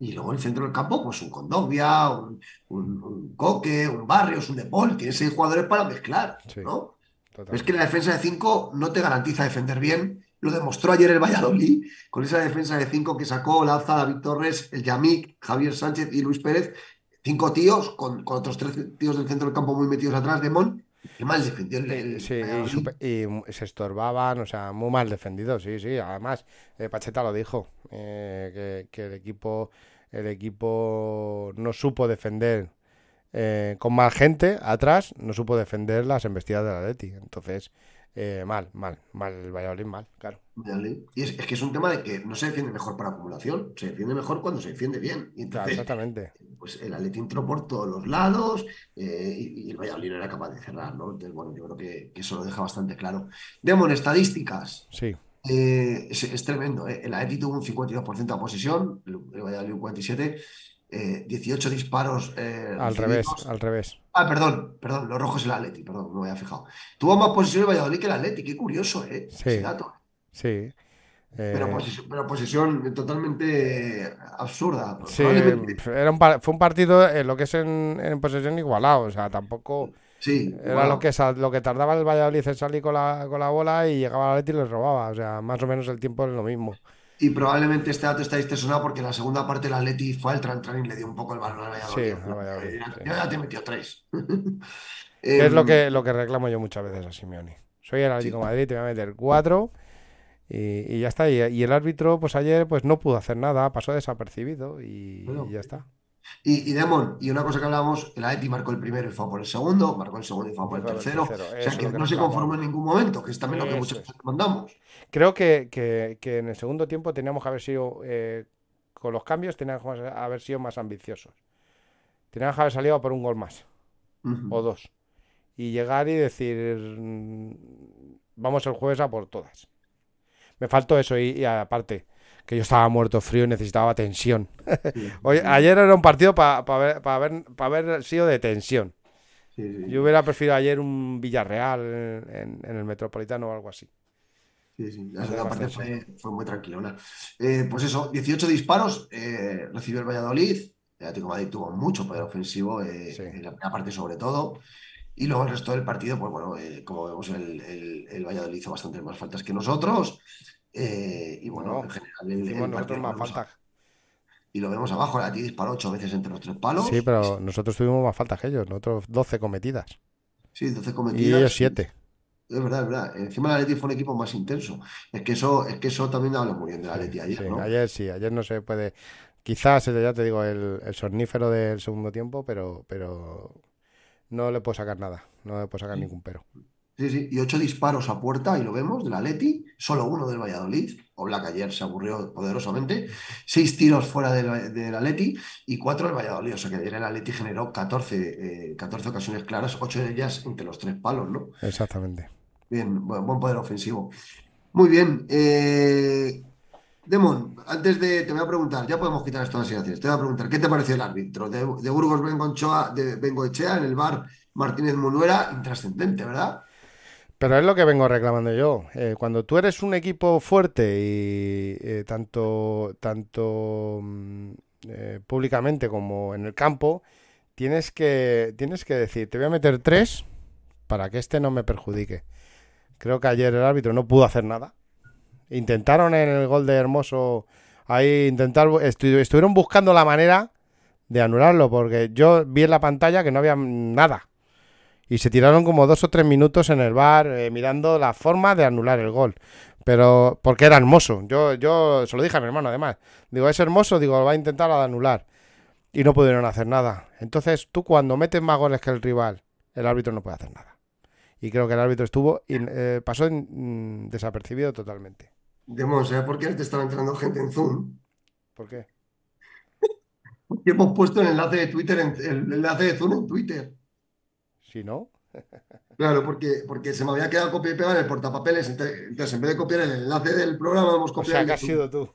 y luego en el centro del campo, pues un Condovia, un, un, Coque, un Barrios, un Depol. Tienes seis jugadores para mezclar, ¿no? es que la defensa de cinco no te garantiza defender bien. Lo demostró ayer el Valladolid con esa defensa de cinco que sacó Lanza, David Torres, el Yamik, Javier Sánchez y Luis Pérez. Cinco tíos con, otros tres tíos del centro del campo muy metidos atrás de Mon. Qué mal defendió el, Sí, y, se estorbaban, o sea, muy mal defendidos, sí, sí. Además, eh, Pacheta lo dijo, eh, que, el equipo el equipo no supo defender eh, con más gente atrás, no supo defender las embestidas la Leti. Entonces, eh, mal, mal, mal, el Valladolid mal, claro. Y es, que es un tema de que no se defiende mejor para acumulación, se defiende mejor cuando se defiende bien. exactamente. Pues el Atleti entró por todos los lados eh, y, el Valladolid no era capaz de cerrar, ¿no? Entonces, bueno, yo creo que, eso lo deja bastante claro. Demos estadísticas. Sí. Eh, es, tremendo. ¿eh? El Atleti tuvo un 52% de posesión, el Valladolid un 47%, 18 disparos. Eh, al revés, al revés. Ah, perdón, perdón, los rojos el Atleti, perdón, no me había fijado. Tuvo más posesión el Valladolid que el Atleti, qué curioso, ¿eh? Sí, Ese dato. Sí. Pero, posesión, totalmente absurda. Sí, era un, fue un partido, en lo que es en, en posesión igualado, o sea, tampoco era lo que, lo que tardaba el Valladolid en salir con la, con la bola y llegaba a Leti y les robaba. O sea, más o menos el tiempo es lo mismo. Y probablemente este dato está distorsionado porque en la segunda parte el Atleti fue al tran, tran y le dio un poco el balón al Valladolid. Sí, Valladolid. Ya, ya, te metió tres. es lo em, que, lo que reclamo yo muchas veces a Simeone. Soy el Atlético Madrid, te voy a meter cuatro y, ya está. Y, el árbitro, pues ayer, pues no pudo hacer nada, pasó desapercibido y ya está. Y, y Demon, y una cosa que hablábamos, el Aeti marcó el primero y fue por el segundo, marcó el segundo y fue por el tercero. O sea que, no se conformó en ningún momento, que es también lo que muchos mandamos. Creo que, que, en el segundo tiempo teníamos que haber sido, eh, con los cambios, teníamos que haber sido más ambiciosos. Teníamos que haber salido por un gol más, o dos. Y llegar y decir, mm, vamos el jueves a por todas. Me faltó eso y aparte que yo estaba muerto frío y necesitaba tensión. ayer era un partido para haber, haber, sido de tensión. yo hubiera preferido ayer un Villarreal en, el Metropolitano o algo así. Sí, sí, la parte fue, muy tranquilona. Eh, pues eso, 18 disparos eh, recibió el Valladolid. El Atlético Madrid tuvo mucho poder ofensivo, eh, en la primera parte sobre todo. Y luego el resto del partido, pues bueno, como vemos, el, el, el Valladolid hizo bastantes más faltas que nosotros. Eh, y bueno, en general. El, más falta. Y lo vemos abajo, aquí disparó ocho veces entre los tres palos. Sí, pero nosotros tuvimos más faltas que ellos, nosotros 12 cometidas. Sí, 12 cometidas. Y ellos 7. Es verdad, es verdad. Encima el Atleti fue un equipo más intenso. Es que eso, es que eso también habla muy bien del Atleti ayer, sí, Ayer sí, ayer no se puede. Quizás, ya te digo, el, el sornífero del segundo tiempo, pero, pero no le puedo sacar nada. No le puedo sacar ningún pero. Sí, sí, y ocho disparos a puerta, y lo vemos, del Atleti, solo uno del Valladolid. Oblak ayer se aburrió poderosamente. Seis tiros fuera del, del Atleti y cuatro del Valladolid. O sea que ayer el Atleti generó 14, 14 eh, ocasiones claras, ocho de ellas entre los tres palos, ¿no? Exactamente. Bien, buen, poder ofensivo. Muy bien. Eh, Demon, antes de. Te voy a preguntar, ya podemos quitar estas situaciones. Te voy a preguntar, ¿qué te pareció el árbitro? De, Burgos Bengochea, de Bengoechea en el bar Martínez Munuera, intrascendente, ¿verdad? Pero es lo que vengo reclamando yo. Eh, cuando tú eres un equipo fuerte y eh, tanto, tanto mm, eh, públicamente como en el campo, tienes que, tienes que decir, te voy a meter tres para que este no me perjudique. Creo que ayer el árbitro no pudo hacer nada. Intentaron en el gol de Hermoso ahí intentar estuvieron buscando la manera de anularlo porque yo vi en la pantalla que no había nada y se tiraron como dos o tres minutos en el bar eh, mirando la forma de anular el gol. Pero porque era hermoso. Yo yo se lo dije a mi hermano además. Digo es hermoso digo lo va a intentar anular y no pudieron hacer nada. Entonces tú cuando metes más goles que el rival el árbitro no puede hacer nada. Y creo que el árbitro estuvo y eh, pasó mm, desapercibido totalmente. Demon, ¿sabes por qué te estaba entrando gente en Zoom? ¿Por qué? Porque hemos puesto el enlace de Twitter, en, el enlace de Zoom en Twitter. ¿Sí, no? Claro, porque, porque se me había quedado copia y pega en el portapapeles. Entonces, en vez de copiar el enlace del programa, hemos copiado. O sea, que has sido tú.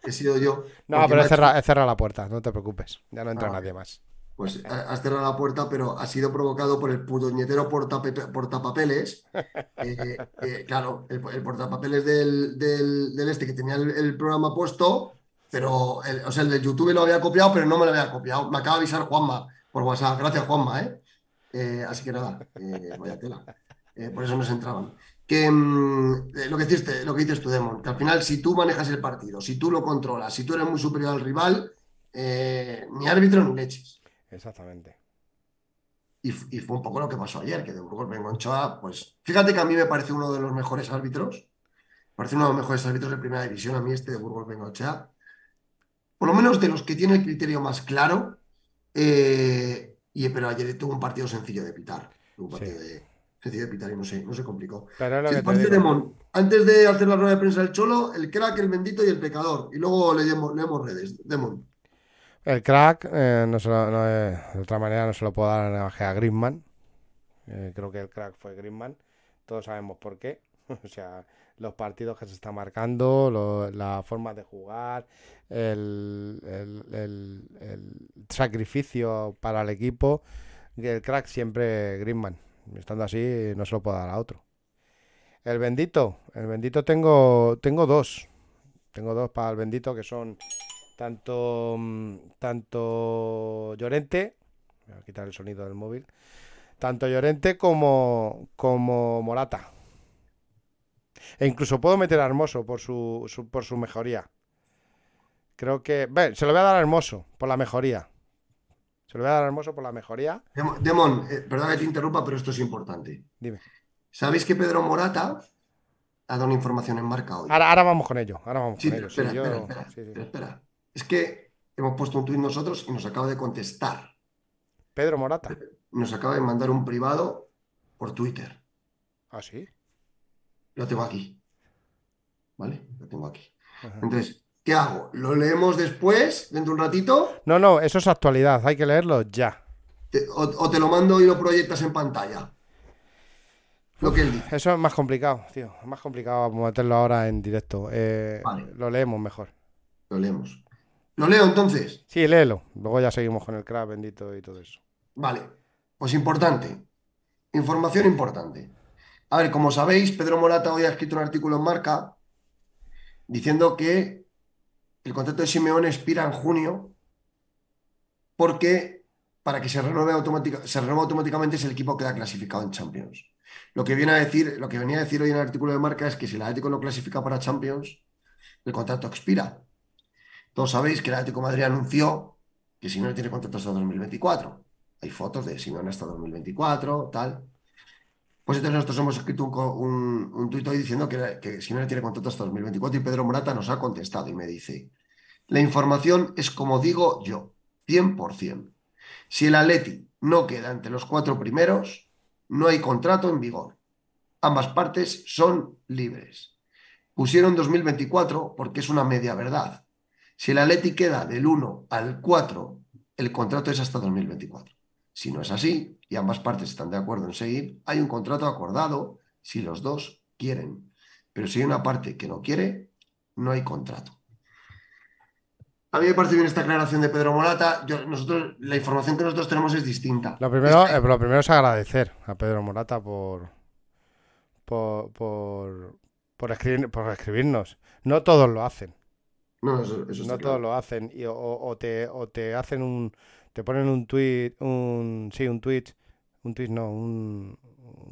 He sido yo. No, pero he cerrado, la puerta, no te preocupes. Ya no entra ah, nadie más. Pues has cerrado la puerta, pero ha sido provocado por el puñetero portapapeles. Eh, eh, claro, el, portapapeles del, del, este que tenía el, programa puesto, pero el, o sea, el de YouTube lo había copiado, pero no me lo había copiado. Me acaba de avisar Juanma por WhatsApp. Gracias, Juanma, ¿eh? Eh así que nada, vaya tela. por eso nos entraban. Que mm, lo, que dices, lo que dices tú, Demon, que al final, si tú manejas el partido, si tú lo controlas, si tú eres muy superior al rival, ni árbitro ni leches. Exactamente. Y, fue un poco lo que pasó ayer, que de Burgos Bengonchoa, pues fíjate que a mí me parece uno de los mejores árbitros, parece uno de los mejores árbitros de primera división, a mí este de Burgos Bengonchoa, por lo menos de los que tiene el criterio más claro, eh, y, pero ayer tuvo un partido sencillo de pitar, un partido de, sencillo de pitar y no se, no se complicó. antes de hacer la rueda de prensa del Cholo, el crack, el bendito y el pecador, y luego leemos, leemos redes, Demon. El crack, eh, no de otra manera, no se lo puedo dar a Griezmann. Eh, creo que el crack fue Griezmann. Todos sabemos por qué. o sea, los partidos que se están marcando, la forma de jugar, el, sacrificio para el equipo. El crack siempre Griezmann. Estando así, no se lo puedo dar a otro. El bendito, el bendito tengo, tengo dos. Tengo dos para el bendito que son tanto, mm, tanto Llorente, voy a quitar el sonido del móvil, tanto Llorente como, como Morata. E incluso puedo meter a Hermoso por su, por su mejoría. Creo que. se lo voy a dar a Hermoso por la mejoría. Se lo voy a dar a Hermoso por la mejoría. Demon, eh, perdón que te interrumpa, pero esto es importante. Dime. ¿Sabéis que Pedro Morata ha dado una información en marca hoy? Ahora, vamos con ello. Ahora vamos con ello. espera, espera. Es que hemos puesto un tuit nosotros y nos acaba de contestar. Pedro Morata. Nos acaba de mandar un privado por Twitter. ¿Ah, sí? Lo tengo aquí. ¿Vale? Lo tengo aquí. Entonces, ¿qué hago? ¿Lo leemos después, dentro de un ratito? No, no, eso es actualidad. Hay que leerlo ya. o, te lo mando y lo proyectas en pantalla. Lo que él dice. Eso es más complicado, tío. Es más complicado meterlo ahora en directo. Eh, lo leemos mejor. Lo leemos. ¿Lo leo entonces? Sí, léelo. Luego ya seguimos con el crack bendito y todo eso. Vale. Pues importante. Información importante. A ver, como sabéis, Pedro Morata hoy ha escrito un artículo en Marca diciendo que el contrato de Simeone expira en junio porque para que se renueve, se automáticamente si el equipo queda clasificado en Champions. Lo que viene a decir, lo que venía a decir hoy en el artículo de Marca es que si el Atlético no clasifica para Champions, el contrato expira. Todos sabéis que el Atlético Madrid anunció que si no tiene contrato hasta 2024. Hay fotos de Simeone hasta 2024, tal. Pues entonces nosotros hemos escrito un, un, tuit hoy diciendo que, que no tiene contrato hasta 2024 y Pedro Morata nos ha contestado y me dice, la información es como digo yo, 100%. Si el Atleti no queda entre los cuatro primeros, no hay contrato en vigor. Ambas partes son libres. Pusieron 2024 porque es una media verdad. Si el Atleti queda del 1 al 4, el contrato es hasta 2024. Si no es así y ambas partes están de acuerdo en seguir, hay un contrato acordado si los dos quieren. Pero si hay una parte que no quiere, no hay contrato. A mí me parece bien esta aclaración de Pedro Morata. nosotros, la información que nosotros tenemos es distinta. Lo primero, eh, lo primero es agradecer a Pedro Morata por, por, por, por escribirnos. No todos lo hacen. No, eso, eso está No claro. todos lo hacen. Y, o, o te, o te hacen un. Te ponen un tweet. Un, sí, un tweet. Un tweet, no. Un,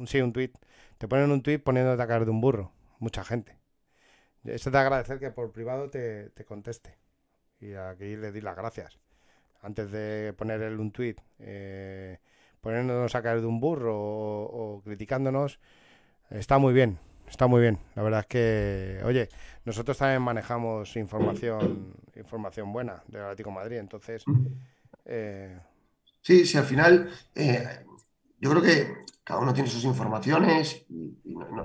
sí, un tweet. Te ponen un tweet poniéndote a caer de un burro. Mucha gente. Eso te agradecer que por privado te, te conteste. Y aquí le di las gracias. Antes de poner él un tweet. Eh, poniéndonos a caer de un burro o, o criticándonos. Está muy bien. Está muy bien. La verdad es que, oye, nosotros también manejamos información, información buena del Atlético Madrid, entonces, eh, Sí, sí, al final, eh, yo creo que cada uno tiene sus informaciones y,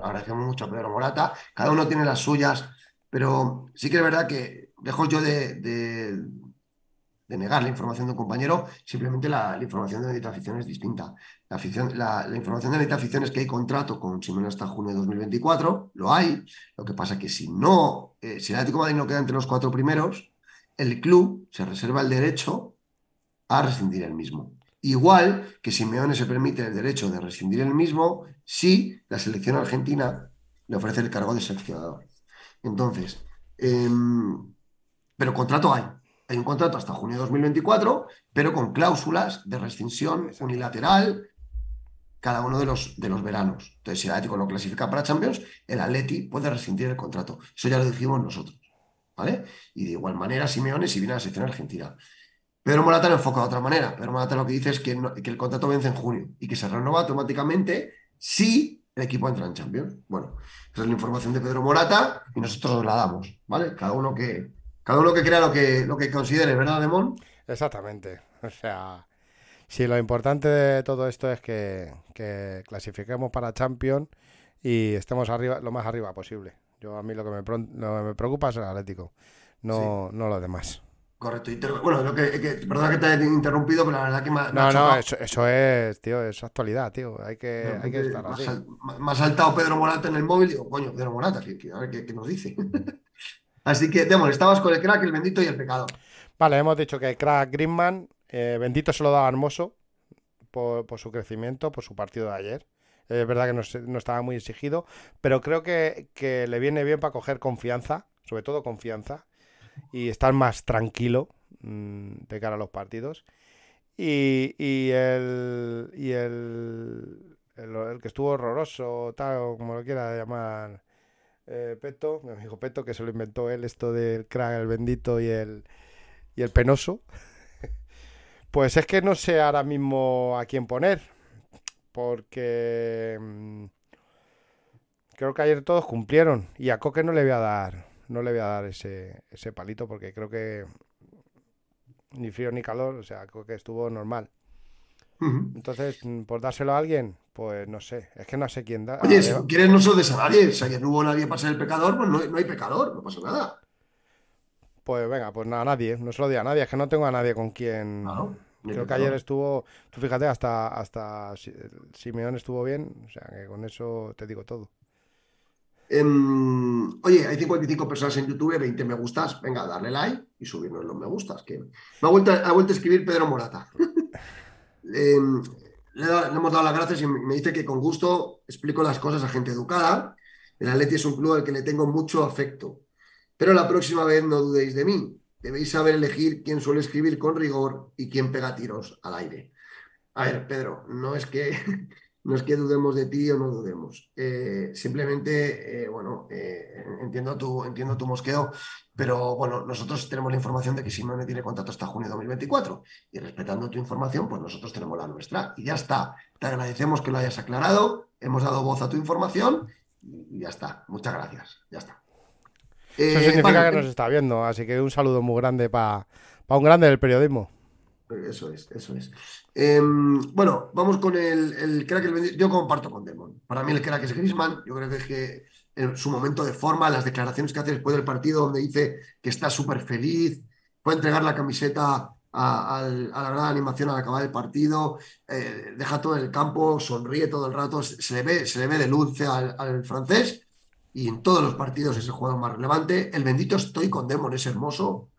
agradecemos mucho a Pedro Morata, cada uno tiene las suyas, pero sí que es verdad que dejo yo de, negar la información de un compañero, simplemente la, la información de Bendita Afición es distinta. La, la, la información de Bendita Afición es que hay contrato con Simeone hasta junio de 2024, lo hay, lo que pasa que si no, eh, si el Atlético de Madrid no queda entre los cuatro primeros, el club se reserva el derecho a rescindir el mismo. Igual que Simeone se permite el derecho de rescindir el mismo si la selección argentina le ofrece el cargo de seleccionador. Entonces, em, pero contrato hay. Hay un contrato hasta junio de 2024, pero con cláusulas de rescisión unilateral cada uno de los, de los veranos. Entonces, si el Atlético no clasifica para Champions, el Atleti puede rescindir el contrato. Eso ya lo dijimos nosotros. ¿Vale? Y de igual manera, Simeone si viene a la selección argentina. Pedro Morata lo enfoca de otra manera. Pedro Morata lo que dice es que, no- que el contrato vence en junio y que se renueva automáticamente si el equipo entra en Champions. Bueno, esa es la información de Pedro Morata y nosotros os la damos, ¿vale? Cada uno que, cada uno que crea lo que, lo que considere, ¿verdad, Demón? exactamente. O sea, si lo importante de todo esto es que, que clasifiquemos para Champions y estemos arriba, lo más arriba posible. Yo a mí lo que me, lo que me preocupa es el Atlético, no, no lo demás. Correcto. Bueno, lo que, que- perdona que te haya interrumpido, pero la verdad que me, me No, no, eso, eso es, tío, es actualidad, tío. Hay que, hay que estar así. me ha saltado Pedro Morata en el móvil y digo, coño, Pedro Morata, que, a ver qué, qué nos dice. Así que, Demon, estabas con el crack, el bendito y el pecador. Vale, hemos dicho que crack Griezmann, eh, bendito se lo daba Hermoso por, por su crecimiento, por su partido de ayer. Es verdad que no, no estaba muy exigido, pero creo que, que le viene bien para coger confianza, sobre todo confianza, y estar más tranquilo mm, de cara a los partidos. Y, y el, y el, el, que estuvo horroroso, tal, o como lo quiera llamar, eh, Peto, mi amigo Peto, que se lo inventó él, esto del crack, el bendito y el, y el penoso. Pues es que no sé ahora mismo a quién poner, porque mm, creo que ayer todos cumplieron y a Coque no le voy a dar, no le voy a dar ese, ese palito porque creo que ni frío ni calor, o sea, Coque estuvo normal. Entonces, mm, por dárselo a alguien, pues no sé, es que no sé quién da. Oye, si Deva- quieres no se lo des a nadie. Si ayer no hubo nadie para ser el pecador, pues no, no hay pecador, no pasa nada. Pues venga, pues nada, nadie, no se lo di a nadie, es que no tengo a nadie con quien. Claro, no Creo que ayer estuvo, tú fíjate, hasta, hasta Si- Simeón estuvo bien, o sea que con eso te digo todo. Em, oye, hay 55 personas en YouTube, 20 me gustas. Venga, darle like y subirnos los me gustas. Que me ha vuelto, a escribir Pedro Morata. Em, le hemos dado las gracias y me dice que con gusto explico las cosas a gente educada. El Atleti es un club al que le tengo mucho afecto. Pero la próxima vez no dudéis de mí. Debéis saber elegir quién suele escribir con rigor y quién pega tiros al aire. A ver, Pedro, no es que, no es que dudemos de ti o no dudemos. Eh, simplemente, eh, bueno, eh, entiendo tu, entiendo tu mosqueo, pero bueno, nosotros tenemos la información de que Simone tiene contrato hasta junio de 2024 y respetando tu información, pues nosotros tenemos la nuestra y ya está. Te agradecemos que lo hayas aclarado, hemos dado voz a tu información y ya está. Muchas gracias, ya está. Eso significa que nos está viendo, así que un saludo muy grande para un grande del periodismo. Eso es, eso es. Em, bueno, vamos con el, el crack. el yo comparto con Demon. Para mí el crack es Griezmann. Yo creo que es que en su momento de forma, las declaraciones que hace después del partido, donde dice que está súper feliz, puede entregar la camiseta a, la gran animación al acabar el partido, eh, deja todo en el campo, sonríe todo el rato, se, se le ve, se le ve de dulce al, al francés y en todos los partidos es el jugador más relevante. El bendito estoy con Demon, es hermoso.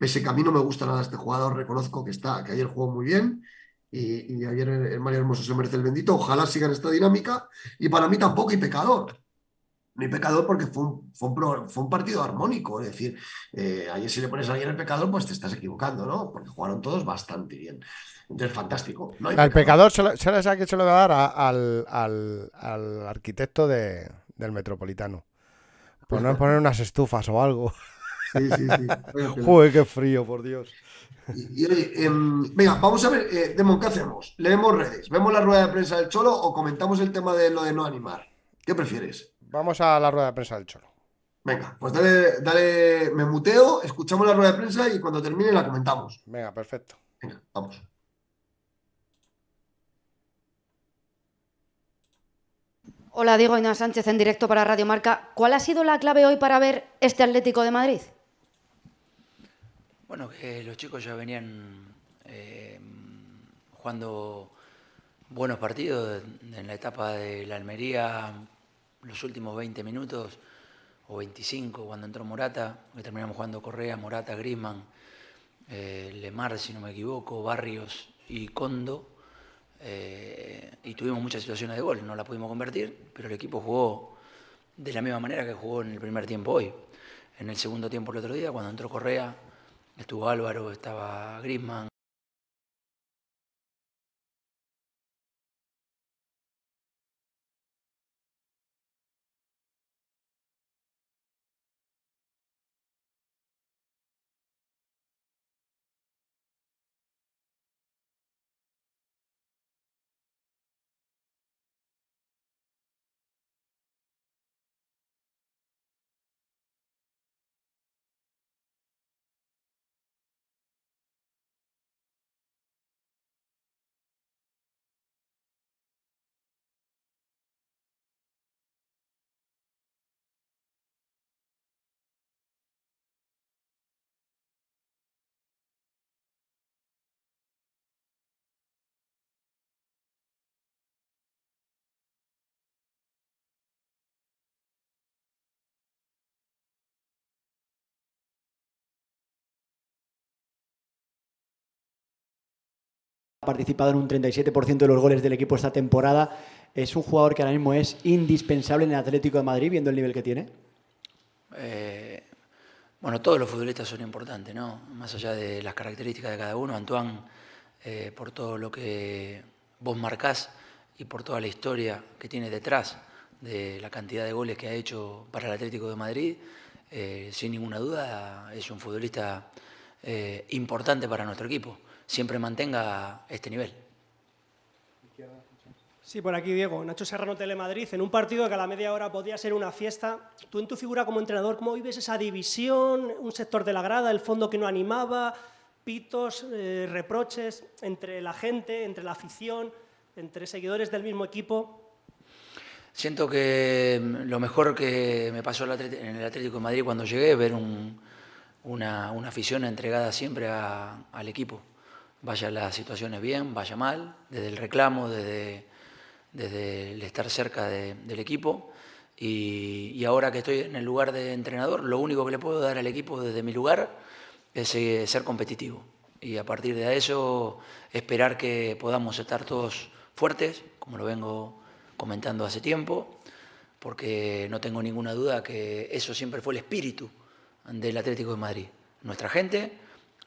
Pese que a mí no me gusta nada este jugador, reconozco que está, que ayer jugó muy bien y, y ayer el, el Mario Hermoso se merece el bendito. Ojalá siga en esta dinámica y para mí tampoco hay pecador. no hay pecador porque fue un, fue un, partido armónico. Es decir, eh, ayer si le pones a alguien el pecador, pues te estás equivocando, ¿no? Porque jugaron todos bastante bien. Entonces, fantástico. el pecador, se lo, se que se lo va a dar al, al, arquitecto de, del Metropolitano. Por no poner unas estufas o algo. Sí, sí, sí. Joder, qué frío, por Dios. Y, oye, em, venga, vamos a ver, eh, Demon, ¿qué hacemos? ¿Leemos redes? ¿Vemos la rueda de prensa del Cholo o comentamos el tema de lo de no animar? ¿Qué prefieres? Vamos a la rueda de prensa del Cholo. Venga, pues dale, dale, me muteo, escuchamos la rueda de prensa y cuando termine la comentamos. Venga, perfecto. Venga, vamos. Hola, Diego Ina Sánchez en directo para Radio Marca. ¿Cuál ha sido la clave hoy para ver este Atlético de Madrid? Bueno, los chicos ya venían eh, jugando buenos partidos en la etapa de la Almería, los últimos 20 minutos o 25 cuando entró Morata, terminamos jugando Correa, Morata, Grisman, eh, Lemar, si no me equivoco, Barrios y Condo. Eh, y tuvimos muchas situaciones de gol, no la pudimos convertir, pero el equipo jugó de la misma manera que jugó en el primer tiempo hoy. En el segundo tiempo el otro día, cuando entró Correa, estuvo Álvaro, estaba Grisman, participado en un 37% de los goles del equipo esta temporada. ¿Es un jugador que ahora mismo es indispensable en el Atlético de Madrid, viendo el nivel que tiene? Eh, bueno, todos los futbolistas son importantes, ¿no? Más allá de las características de cada uno. Antoine, eh, por todo lo que vos marcás y por toda la historia que tiene detrás de la cantidad de goles que ha hecho para el Atlético de Madrid, eh, sin ninguna duda es un futbolista importante para nuestro equipo siempre mantenga este nivel. Sí, por aquí Diego. Nacho Serrano, Telemadrid. En un partido que a la media hora podía ser una fiesta, tú en tu figura como entrenador, ¿cómo vives esa división, un sector de la grada, el fondo que no animaba, pitos, eh, reproches entre la gente, entre la afición, entre seguidores del mismo equipo? Siento que mm, lo mejor que me pasó en el Atlético de Madrid cuando llegué, ver una, afición entregada siempre al equipo vaya las situaciones bien, vaya mal, desde el reclamo, desde, desde el estar cerca del equipo. Y, ahora que estoy en el lugar de entrenador, lo único que le puedo dar al equipo desde mi lugar es eh, ser competitivo. Y a partir de eso, esperar que podamos estar todos fuertes, como lo vengo comentando hace tiempo, porque no tengo ninguna duda que eso siempre fue el espíritu del Atlético de Madrid. Nuestra gente,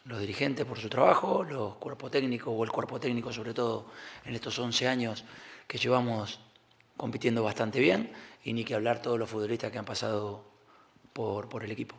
los dirigentes por su trabajo, los cuerpos técnicos o el cuerpo técnico sobre todo en estos 11 años que llevamos compitiendo bastante bien y ni que hablar todos los futbolistas que han pasado por, por el equipo.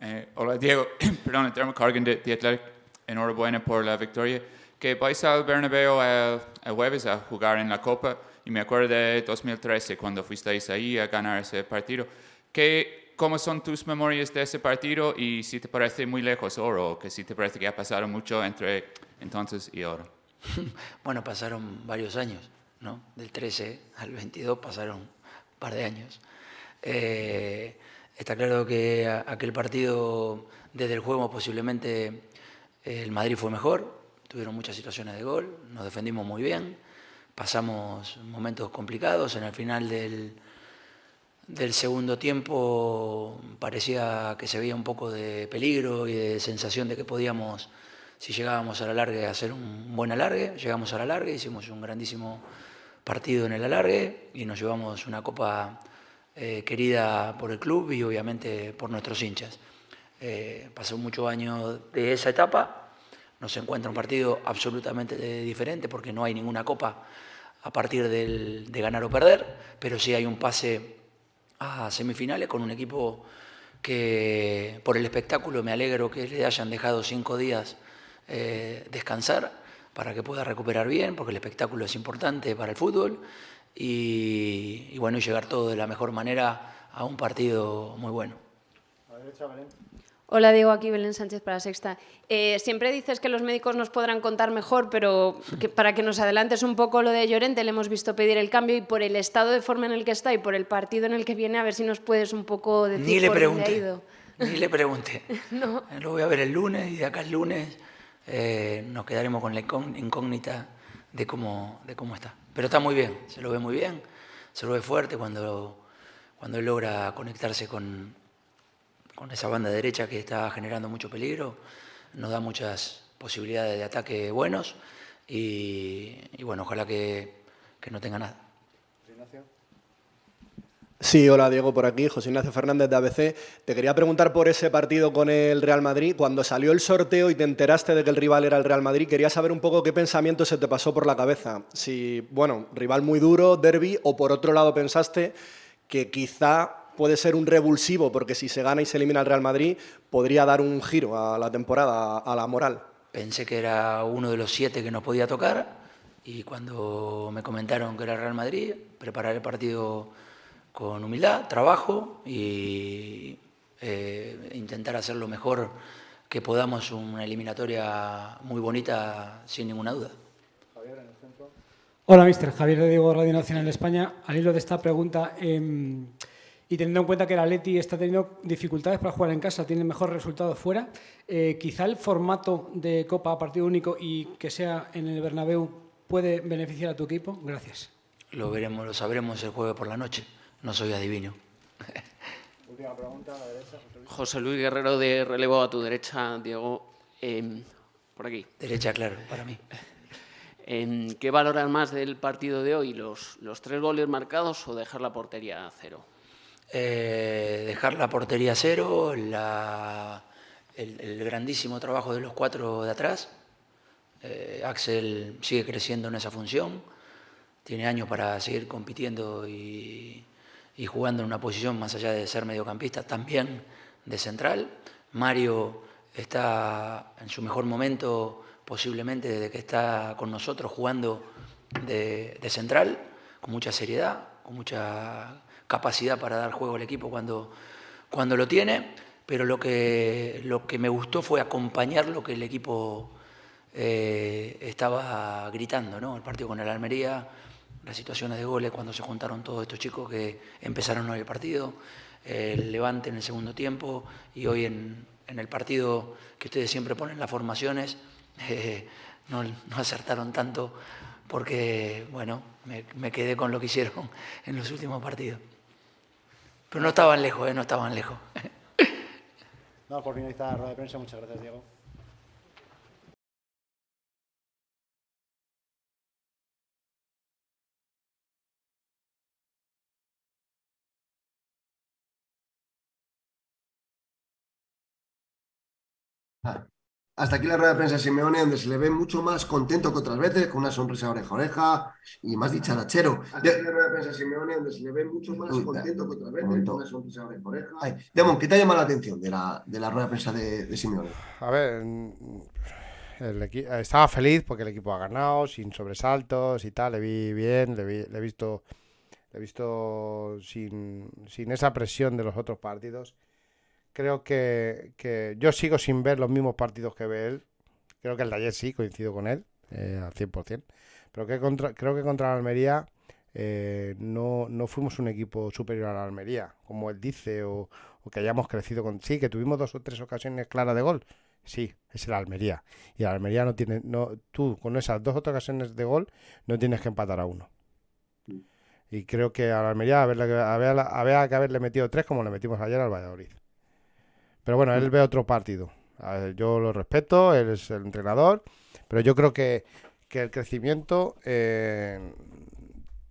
Eh, hola Diego, perdón, Dermot Cargan de, de Athletic, enhorabuena por la victoria. Que vais al Bernabéu el jueves a jugar en la Copa y me acuerdo de 2013 cuando fuisteis ahí a ganar ese partido. ¿Qué, ¿Cómo son tus memorias de ese partido y si te parece muy lejos ahora o que si te parece que ha pasado mucho entre entonces y ahora? bueno, pasaron varios años, ¿no? Del 13 al 22 pasaron un par de años. Eh, está claro que aquel partido, desde el juego posiblemente el Madrid fue mejor, tuvieron muchas situaciones de gol, nos defendimos muy bien, pasamos momentos complicados en el final del, del segundo tiempo parecía que se veía un poco de peligro y de sensación de que podíamos si llegábamos a la larga a hacer un buen alargue, llegamos a la larga, hicimos un grandísimo partido en el alargue y nos llevamos una copa eh, querida por el club y obviamente por nuestros hinchas. Eh, pasó muchos años de esa etapa, nos encuentra un partido absolutamente diferente porque no hay ninguna copa a partir del- de ganar o perder, pero sí hay un pase a semifinales con un equipo que por el espectáculo me alegro que le hayan dejado cinco días eh, descansar para que pueda recuperar bien, porque el espectáculo es importante para el fútbol y, bueno, llegar todo de la mejor manera a un partido muy bueno. Hola, Diego, aquí Belén Sánchez para Sexta. Eh, siempre dices que los médicos nos podrán contar mejor, pero que para que nos adelantes un poco lo de Llorente, le hemos visto pedir el cambio y por el estado de forma en el que está y por el partido en el que viene, a ver si nos puedes un poco decir Ni le por dónde ha ido. ni le pregunté. No. Eh, Lo voy a ver el lunes y de acá el lunes eh, nos quedaremos con la incógnita de cómo, de cómo está. Pero está muy bien, se lo ve muy bien, se lo ve fuerte cuando, cuando él logra conectarse con, con esa banda derecha que está generando mucho peligro, nos da muchas posibilidades de ataque buenos y, bueno, ojalá que, que no tenga nada. Sí, hola Diego, por aquí, José Ignacio Fernández de ABC. Te quería preguntar por ese partido con el Real Madrid. Cuando salió el sorteo y te enteraste de que el rival era el Real Madrid, quería saber un poco qué pensamiento se te pasó por la cabeza. Si, bueno, rival muy duro, derby, o por otro lado pensaste que quizá puede ser un revulsivo, porque si se gana y se elimina el Real Madrid, podría dar un giro a la temporada, a la moral. Pensé que era uno de los siete que nos podía tocar y cuando me comentaron que era Real Madrid, preparar el partido con humildad, trabajo y eh, intentar hacer lo mejor que podamos una eliminatoria muy bonita sin ninguna duda. Hola, mister. Javier de Diego, Radio Nacional de España. Al hilo de esta pregunta, em, y teniendo en cuenta que el Atleti está teniendo dificultades para jugar en casa, tiene mejor resultado fuera, eh, quizá el formato de Copa a partido único y que sea en el Bernabéu puede beneficiar a tu equipo. Gracias. Lo veremos, lo sabremos el jueves por la noche. No soy adivino. Última pregunta, a la derecha. José Luis Guerrero de relevo a tu derecha, Diego. Em, por aquí. Derecha, claro, para mí. Em, ¿Qué valoras más del partido de hoy? ¿Los, los tres goles marcados o dejar la portería a cero? Eh, dejar la portería cero, el, grandísimo trabajo de los cuatro de atrás. Eh, Axel sigue creciendo en esa función, tiene años para seguir compitiendo y, jugando en una posición más allá de ser mediocampista, también de central. Mario está en su mejor momento posiblemente desde que está con nosotros jugando de central, con mucha seriedad, con mucha capacidad para dar juego al equipo cuando, cuando lo tiene, pero lo que, lo que me gustó fue acompañar lo que el equipo eh, estaba gritando, ¿no? El partido con el Almería, las situaciones de goles cuando se juntaron todos estos chicos que empezaron hoy el partido, el Levante en el segundo tiempo y hoy en, en el partido que ustedes siempre ponen las formaciones, eh, no, acertaron tanto porque, bueno, me quedé con lo que hicieron en los últimos partidos. Pero no estaban lejos, ¿eh? no estaban lejos. No, por finalizar la rueda de prensa, muchas gracias, Diego. Ah, Hasta aquí la rueda de prensa de Simeone, donde se le ve mucho más contento que otras veces, con una sonrisa oreja a oreja y más dicharachero. Hasta aquí la rueda de prensa de Simeone, donde se le ve mucho más contento que otras veces, con una sonrisa oreja a oreja. Ay, Demon, ¿qué te ha llamado la atención de la, de la rueda de prensa de, de Simeone? A ver, el equi- estaba feliz porque el equipo ha ganado, sin sobresaltos y tal. Le vi bien, le, vi- le he visto, le he visto sin, sin esa presión de los otros partidos. Creo que, que yo sigo sin ver los mismos partidos que ve él. Creo que el de ayer sí, coincido con él, eh, al 100%. Pero que contra, creo que contra la Almería eh, no, no fuimos un equipo superior a la Almería, como él dice, o, o que hayamos crecido con... Sí, que tuvimos dos o tres ocasiones claras de gol. Sí, es el Almería. Y el Almería no tiene... No, tú, con esas dos o tres ocasiones de gol, no tienes que empatar a uno. Y creo que a la Almería haberle, había, había que haberle metido tres como le metimos ayer al Valladolid. Pero bueno, él ve otro partido. Yo lo respeto, él es el entrenador, pero yo creo que, que el crecimiento eh,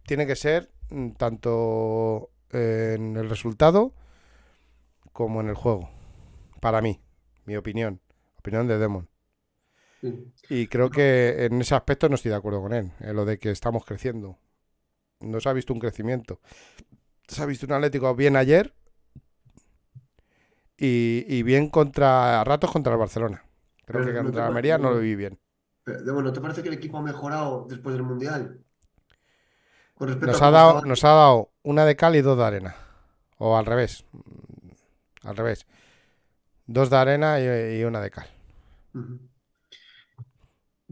tiene que ser mm, tanto en el resultado como en el juego. Para mí, mi opinión, opinión de Demon. Y creo que en ese aspecto no estoy de acuerdo con él, en lo de que estamos creciendo. No se ha visto un crecimiento. Se ha visto un Atlético bien ayer y, y bien contra, a ratos contra el Barcelona. Creo Pero que no contra la pa- Almería no no. lo vi bien. Pero, Demo, ¿no te parece que el equipo ha mejorado después del Mundial? Con Nos ha, dado, nos ha dado una de cal y dos de arena. O al revés. Al revés. Dos de arena y, y una de cal. Ujú.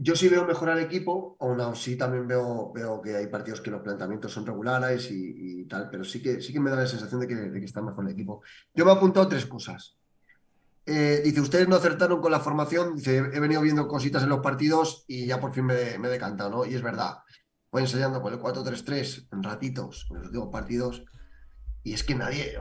Yo sí veo mejorar el equipo, aún así también veo, veo que hay partidos que los planteamientos son regulares y, tal, pero sí que, sí que me da la sensación de que, de que está mejor el equipo. Yo me he apuntado tres cosas. Eh, dice, ustedes no acertaron con la formación, dice, he venido viendo cositas en los partidos y ya por fin me, me he decantado, ¿no? Y es verdad, voy ensayando con el 4-3-3 en ratitos, en los últimos partidos, y es que nadie,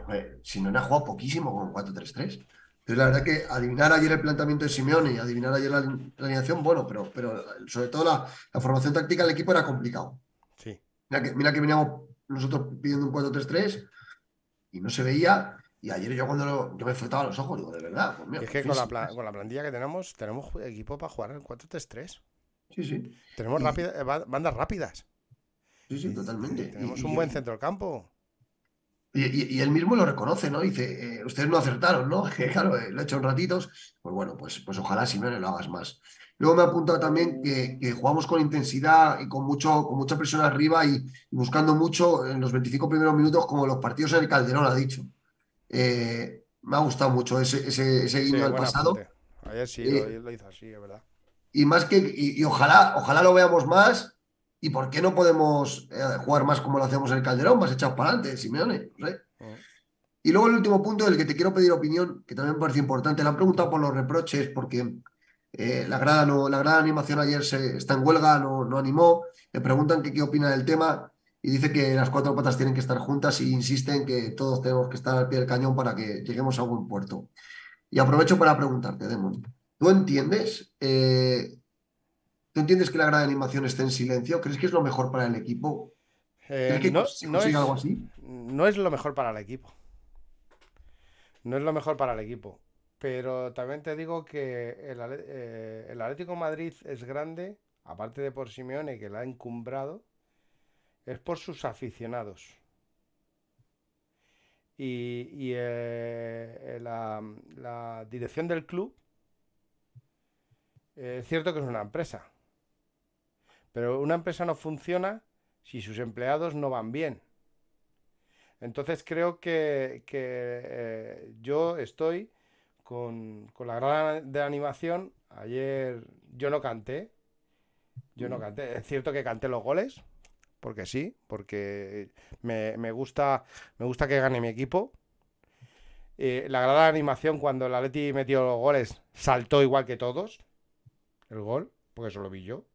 si no ha jugado poquísimo con 4-3-3. Entonces, la verdad que adivinar ayer el planteamiento de Simeone y adivinar ayer la, la alineación, bueno, pero, pero sobre todo la, la formación táctica del equipo era complicado. Sí. Mira que, mira que veníamos nosotros pidiendo un 4-3-3 y no se veía. Y ayer yo cuando lo- yo me frotaba los ojos, digo, de verdad, pues mira, es que con la, con la plantilla que tenemos, tenemos equipo para jugar en 4-3-3. Sí, sí. Tenemos Y- rápida- eh, ba- bandas rápidas. Sí, sí, totalmente. Tenemos Y- un buen centro del campo. Y, y- y él mismo lo reconoce, ¿no? Dice, eh, ustedes no acertaron, ¿no? Que claro, eh, lo he hecho en ratitos. Pues bueno, pues, pues ojalá Simeone lo hagas más. Luego me ha apuntado también que, que jugamos con intensidad y con, mucho, con mucha presión arriba y, y buscando mucho en los 25 primeros minutos, como los partidos en el Calderón, ha dicho. Eh, me ha gustado mucho ese, ese, ese Sí, guiño al buen pasado. Ayer sí, lo, lo hizo así, es verdad. Y más que, y ojalá, ojalá lo veamos más. ¿Y por qué no podemos eh, jugar más como lo hacemos en el Calderón, más echados para adelante, Simeone? No sé. Y luego el último punto del que te quiero pedir opinión, que también me parece importante, le han preguntado por los reproches, porque eh, la gran, no, la gran animación ayer se, está en huelga, no, no animó. Le preguntan que qué opina del tema y dice que las cuatro patas tienen que estar juntas y insiste en que todos tenemos que estar al pie del cañón para que lleguemos a buen puerto. Y aprovecho para preguntarte, Demon, ¿tú entiendes? eh, ¿Tú entiendes que la gran animación esté en silencio? ¿Crees que es lo mejor para el equipo? Eh, ¿Crees que no, es, algo así? no es lo mejor para el equipo. No es lo mejor para el equipo. Pero también te digo que el, eh, el Atlético de Madrid es grande, aparte de por Simeone, que la ha encumbrado, es por sus aficionados. Y, y, eh, la, la dirección del club, eh, es cierto que es una empresa, pero una empresa no funciona si sus empleados no van bien. Entonces creo que, eh, yo estoy con, con la gran de animación. Ayer yo no canté. Yo no canté. Es cierto que canté los goles. Porque sí, porque me, me gusta, me gusta que gane mi equipo. Eh, la gran animación cuando el Atleti metió los goles saltó igual que todos. El gol, porque eso lo vi yo.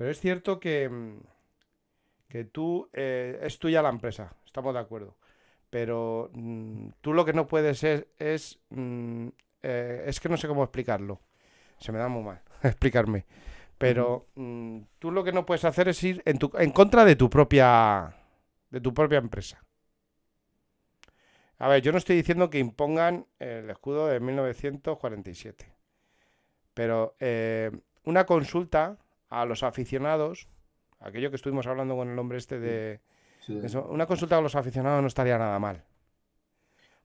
Pero es cierto que, mm, que tú eh, es tuya la empresa, estamos de acuerdo. Pero mm, tú lo que no puedes es, es, mm, eh, es que no sé cómo explicarlo. Se me da muy mal explicarme. Pero mm, tú lo que no puedes hacer es ir en, tu, en contra de tu propia de tu propia empresa. A ver, yo no estoy diciendo que impongan el escudo de 1947. Pero eh, una consulta a los aficionados, aquello que estuvimos hablando con el hombre este de... Sí. eso, una consulta a los aficionados no estaría nada mal.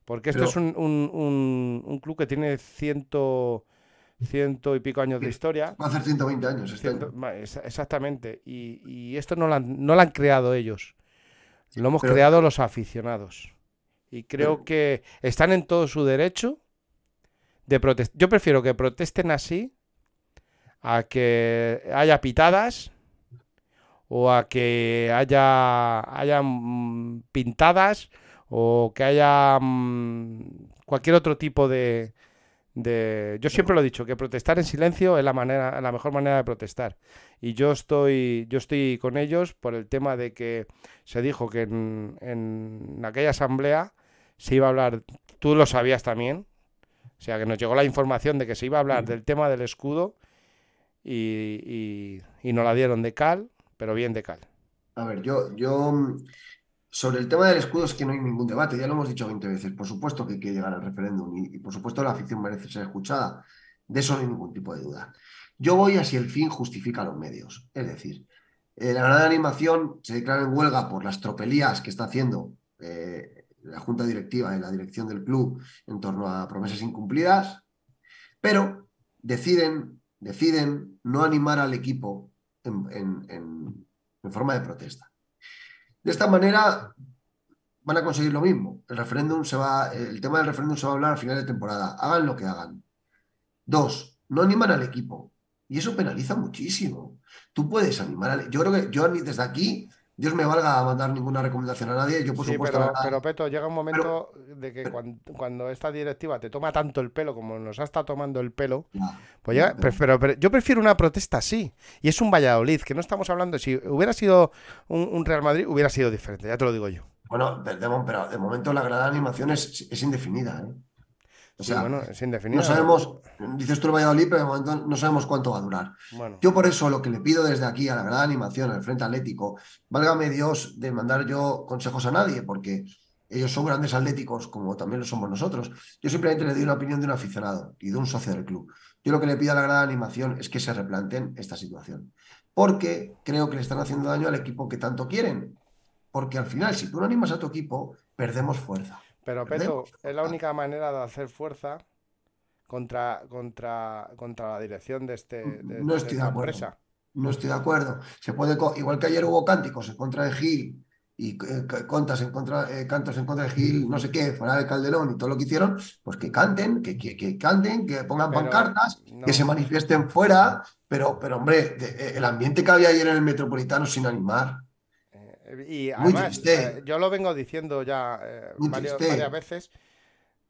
Porque esto Pero- es un, un- un- un club que tiene ciento, ciento y pico años de historia. Va a hacer 120 años este Ciento- año. exactamente. Y, y esto no lo han, no lo han creado ellos. Lo hemos pero- creado los aficionados. Y creo que están en todo su derecho de protestar. Yo prefiero que protesten así a que haya pitadas o a que haya, haya mm, pintadas o que haya mm, cualquier otro tipo de, de... Yo siempre lo he dicho, que protestar en silencio es la manera, la mejor manera de protestar. Y yo estoy, yo estoy con ellos por el tema de que se dijo que en, en aquella asamblea se iba a hablar, tú lo sabías también, sea que nos llegó la información de que se iba a hablar del tema del escudo y, y, y nos la dieron de cal, pero bien de cal. A ver, yo, yo sobre el tema del escudo es que no hay ningún debate, ya lo hemos dicho 20 veces. Por supuesto que hay que llegar al referéndum y, por supuesto la afición merece ser escuchada. De eso no hay ningún tipo de duda. Yo voy a si el fin justifica los medios. Es decir, eh, la de Animación se declara en huelga por las tropelías que está haciendo eh, la Junta Directiva y la dirección del club en torno a promesas incumplidas, pero deciden, deciden no animar al equipo en, en- en- forma de protesta. De esta manera van a conseguir lo mismo. El referéndum se va, el tema del referéndum se va a hablar a final de temporada. Hagan lo que hagan. Dos, no animan al equipo. Y eso penaliza muchísimo. Tú puedes animar al... Yo creo que yo desde aquí, Dios me valga a mandar ninguna recomendación a nadie. Yo, por Sí, supuesto, pero, pero Peto, llega un momento de que cuan- cuando, esta directiva te toma tanto el pelo como nos ha estado tomando el pelo, pues ya, pero- yo prefiero una protesta así. Y es un Valladolid, que no estamos hablando, si hubiera sido un, un Real Madrid, hubiera sido diferente, ya te lo digo yo. Bueno, de, de- pero de momento la grada de animación es, es indefinida. ¿eh? O Sí, sea, bueno, es indefinido. no sabemos, dices tú el Valladolid, pero de momento no sabemos cuánto va a durar. Bueno. Yo por eso lo que le pido desde aquí a la de animación, al Frente Atlético, válgame Dios de mandar yo consejos a nadie, porque ellos son grandes atléticos como también lo somos nosotros. Yo simplemente le doy una opinión de un aficionado y de un socio del club. Yo lo que le pido a la de animación es que se replanteen esta situación, porque creo que le están haciendo daño al equipo que tanto quieren. Porque al final, si tú no animas a tu equipo, perdemos fuerza. Pero Peto, es la única manera de hacer fuerza contra, contra, contra la dirección de, este, de, No estoy de esta acuerdo. empresa. No estoy de acuerdo. Se puede, igual que ayer hubo cánticos en contra de Gil y eh, contas en contra, eh, cantos en contra de Gil, no sé qué, fuera de Calderón y todo lo que hicieron, pues que canten, que, que, que canten, que pongan Pero, pancartas, no. que se manifiesten fuera, pero, pero hombre, de- eh, el ambiente que había ayer en el Metropolitano sin animar. Y además, eh, yo lo vengo diciendo ya eh, varios- varias veces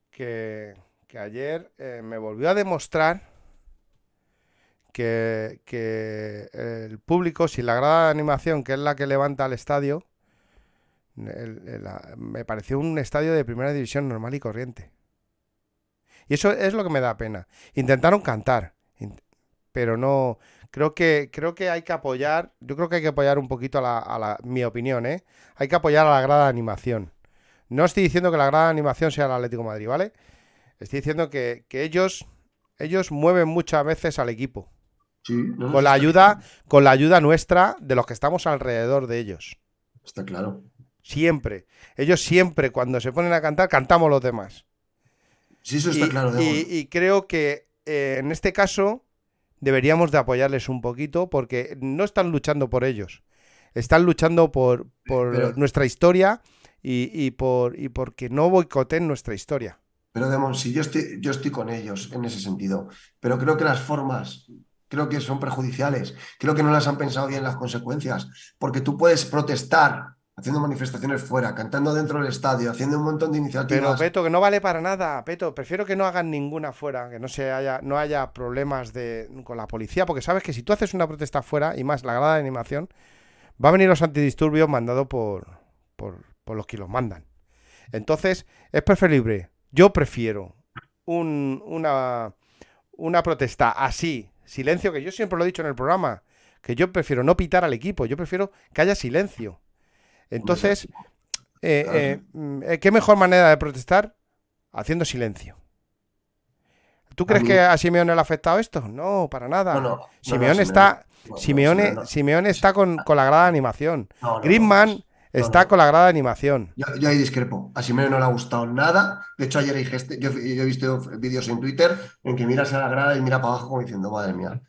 que, que ayer eh, me volvió a demostrar que, que el público, si la grada de animación, que es la que levanta el estadio, el- el- la- me pareció un estadio de primera división normal y corriente. Y eso es lo que me da pena. Intentaron cantar, pero no. Creo que, creo que hay que apoyar. Yo creo que hay que apoyar un poquito a la, a la- mi opinión, ¿eh? Hay que apoyar a la grada de animación. No estoy diciendo que la grada de animación sea el Atlético de Madrid, ¿vale? Estoy diciendo que, que ellos, ellos mueven muchas veces al equipo. Sí, no, Con la ayuda, con la ayuda nuestra de los que estamos alrededor de ellos. Está claro. Siempre. Ellos siempre, cuando se ponen a cantar, cantamos los demás. Sí, eso está y, claro, y- y creo que eh, en este caso deberíamos de apoyarles un poquito porque no están luchando por ellos. Están luchando por, por Pero- nuestra historia y, y por y porque no boicoteen nuestra historia. Pero Demon, sí, yo estoy, yo estoy con ellos en ese sentido, pero creo que las formas, creo que son perjudiciales, creo que no las han pensado bien las consecuencias, porque tú puedes protestar haciendo manifestaciones fuera, cantando dentro del estadio, haciendo un montón de Pero iniciativas. Peto, que no vale para nada, Peto, prefiero que no hagan ninguna fuera, que no se haya, no haya problemas de, con la policía, porque sabes que si tú haces una protesta fuera, y más la grada de animación, va a venir los antidisturbios mandados por, por, por los que los mandan. Entonces, es preferible, yo prefiero un- una, una protesta así, silencio, que yo siempre lo he dicho en el programa, que yo prefiero no pitar al equipo, yo prefiero que haya silencio. Entonces, eh, eh, mm, eh, ¿qué mejor manera de protestar? Haciendo silencio. ¿Tú crees que a Simeone le ha afectado esto? No, para nada. No, no, no, no, Simeone está, Simeone, Simeone está con, con la grada de animación. Griezmann está con la grada de animación. Yo, yo ahí discrepo. A Simeone no le ha gustado nada. De hecho, ayer dije, yo, yo he visto vídeos en Twitter en que miras a la grada y mira para abajo como diciendo, madre mía.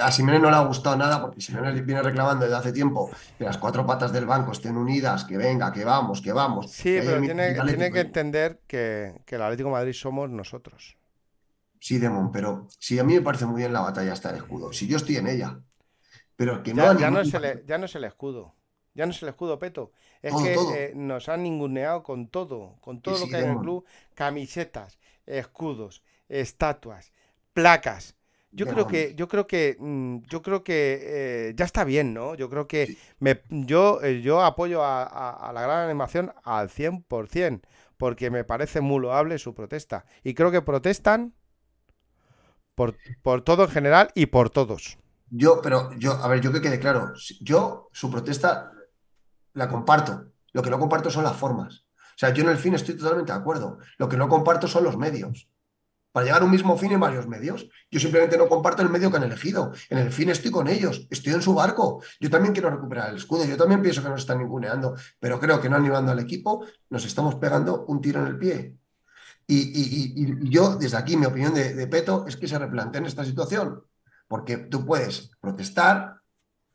A Simeone no le ha gustado nada porque Simeone viene reclamando desde hace tiempo que las cuatro patas del banco estén unidas, que venga, que vamos, que vamos. Sí, que pero tiene, que entender que, que el Atlético de Madrid somos nosotros. Sí, Demon, pero sí, a mí me parece muy bien la batalla hasta el escudo. Si yo estoy en ella. Pero que no Ya, ya no es el, ya no es el escudo. Ya no es el escudo, Peto. Es Todo, que todo. eh, nos han ninguneado con todo. Con todo Que lo sí, que hay en el club. Camisetas, escudos, estatuas, placas. Yo creo que, yo creo que, mm, yo creo que eh, ya está bien, ¿no? Yo creo que me, yo, eh, yo apoyo a, a- a la gran animación al 100%, porque me parece muy loable su protesta. Y creo que protestan por, por todo en general y por todos. Yo, pero yo, a ver, yo que quede claro, yo su protesta la comparto. Lo que no comparto son las formas. O sea, yo en el fin estoy totalmente de acuerdo. Lo que no comparto son los medios. Para llegar a un mismo fin en varios medios. Yo simplemente no comparto el medio que han elegido. En el fin estoy con ellos, estoy en su barco. Yo también quiero recuperar el escudo. Yo también pienso que nos están ninguneando, pero creo que no animando al equipo, nos estamos pegando un tiro en el pie. Y, yo, desde aquí, mi opinión de, de Peto es que se replanteen esta situación. Porque tú puedes protestar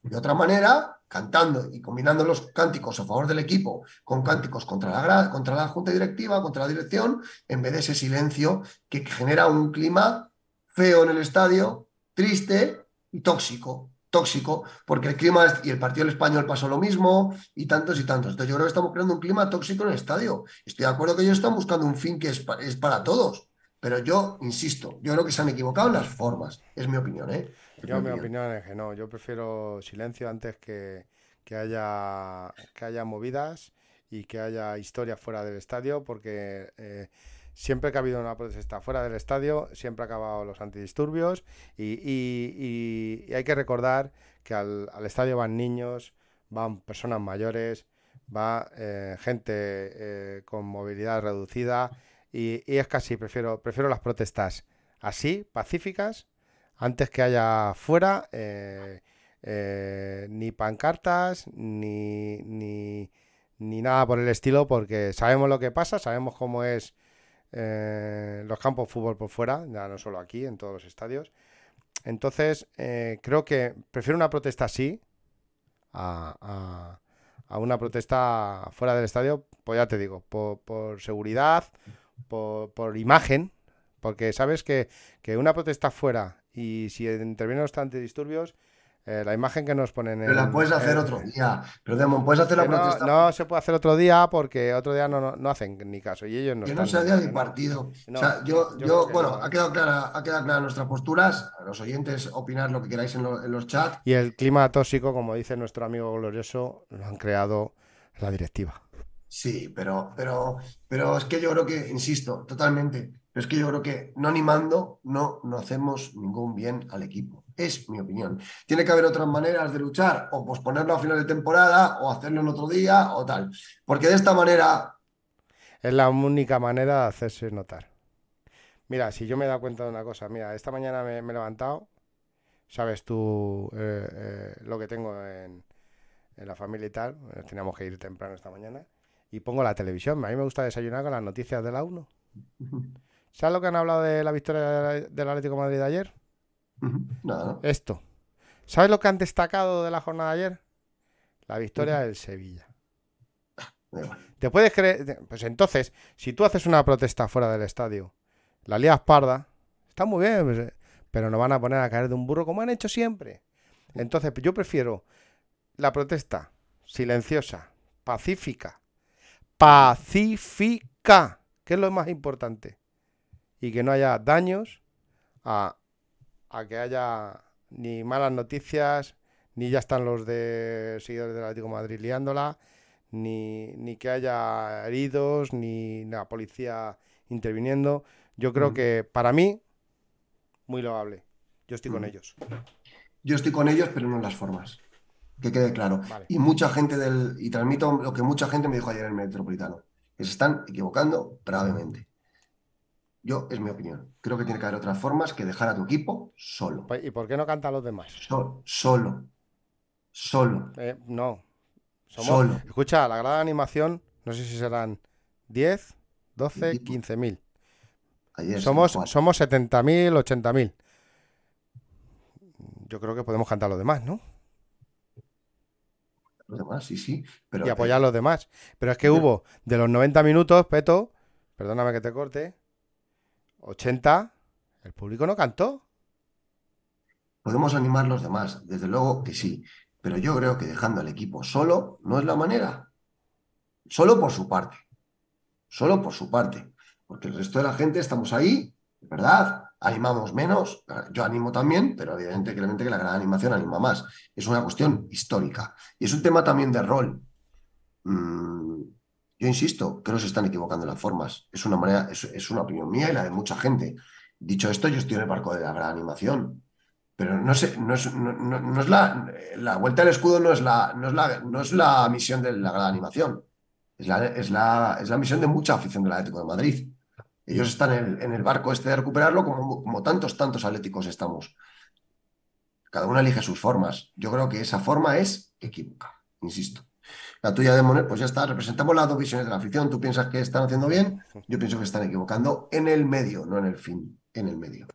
de otra manera, cantando y combinando los cánticos a favor del equipo con cánticos contra la, contra la junta directiva, contra la dirección, en vez de ese silencio que genera un clima feo en el estadio, triste y tóxico. Tóxico, porque el clima y el partido del español pasó lo mismo y tantos y tantos. Entonces, yo creo que estamos creando un clima tóxico en el estadio. Estoy de acuerdo que ellos están buscando un fin que es, es para todos, pero yo insisto, yo creo que se han equivocado en las formas. Es mi opinión, ¿eh? Yo, mi opinión es que no. Yo prefiero silencio antes que, haya, que haya movidas y que haya historia fuera del estadio, porque eh, siempre que ha habido una protesta fuera del estadio, siempre ha acabado los antidisturbios y, hay que recordar que al, estadio van niños, van personas mayores, va eh, gente eh, con movilidad reducida y, y, es casi, prefiero, prefiero las protestas así, pacíficas, antes que haya fuera eh, eh, ni pancartas ni, ni, nada por el estilo, porque sabemos lo que pasa, sabemos cómo es eh, los campos de fútbol por fuera, ya no solo aquí, en todos los estadios. Entonces, creo que prefiero una protesta así a, una protesta fuera del estadio, pues ya te digo, por, seguridad, por, por, imagen, porque sabes que, que una protesta fuera y si intervienen los antidisturbios, eh, la imagen que nos ponen en. Pero la puedes hacer otro día. Pero Demon, puedes hacer la protesta. No, se puede hacer otro día porque otro día no, no, hacen ni caso. Y ellos no. Que no sea día de partido. o sea, yo, yo, bueno, ha quedado clara, ha quedado clara nuestras posturas. A los oyentes opinar lo que queráis en, en, los chats. Y el clima tóxico, como dice nuestro amigo glorioso, lo han creado la directiva. Sí, pero, pero, pero es que yo creo que, insisto, totalmente. Pero es que yo creo que no animando no, no hacemos ningún bien al equipo. Es mi opinión. Tiene que haber otras maneras de luchar, o posponerlo a final de temporada, o hacerlo en otro día, o tal. Porque de esta manera. Es la única manera de hacerse notar. Mira, si yo me he dado cuenta de una cosa, mira, esta mañana me, he levantado, sabes tú eh, eh, lo que tengo en, en, la familia y tal, teníamos que ir temprano esta mañana, y pongo la televisión. A mí me gusta desayunar con las noticias de la 1. ¿Sabes lo que han hablado de la victoria del Atlético de Madrid de ayer? Nada. Esto. ¿Sabes lo que han destacado de la jornada de ayer? La victoria del Sevilla. ¿Te puedes creer? Pues entonces, si tú haces una protesta fuera del estadio, la lías parda, está muy bien, pues, pero no van a poner a caer de un burro como han hecho siempre. Entonces, yo prefiero la protesta silenciosa, pacífica, pacífica, que es lo más importante y que no haya daños a, que haya ni malas noticias, ni ya están los de seguidores del Atlético de Madrid liándola, ni, ni que haya heridos, ni la policía interviniendo. Yo creo que para mí, muy loable. Yo estoy con ellos. Yo estoy con ellos, pero no en las formas. Que quede claro. Y mucha gente del. Y transmito lo que mucha gente me dijo ayer en el Metropolitano. Que se están equivocando gravemente. Yo, es mi opinión. Creo que tiene que haber otras formas que dejar a tu equipo solo. Pues, ¿Y por qué no cantan los demás? solo. Solo. Eh, no. solo. Escucha, la gran animación, no sé si serán 10, 12, 15 mil. Somos, somos 70 mil, 80 mil. Yo creo que podemos cantar los demás, ¿no? Los demás, sí, sí. Pero, y apoyar a los demás. Pero es que hubo de los 90 minutos, Peto, perdóname que te corte, 80, el público no cantó. Podemos animar los demás, desde luego que sí, pero yo creo que dejando al equipo solo no es la manera. Solo por su parte. Solo por su parte. Porque el resto de la gente estamos ahí, ¿verdad? Animamos menos. Yo animo también, pero evidentemente que la gran animación anima más. Es una cuestión histórica. Y es un tema también de rol. Mm, yo insisto, creo que se están equivocando las formas. Es una manera, es, una opinión mía y la de mucha gente. Dicho esto, yo estoy en el barco de la gran animación. Pero no sé, no es, la, vuelta al escudo no es la, no es la, no es la misión de la gran animación. Es la, es la, es la misión de mucha afición del Atlético de Madrid. Ellos están en el, en el barco este de recuperarlo como, como tantos, tantos atléticos estamos. Cada uno elige sus formas. Yo creo que esa forma es equívoca, insisto. La tuya de Monet, pues ya está, representamos las dos visiones de la afición. Tú piensas que están haciendo bien, yo pienso que están equivocando en el medio, no en el fin, en el medio.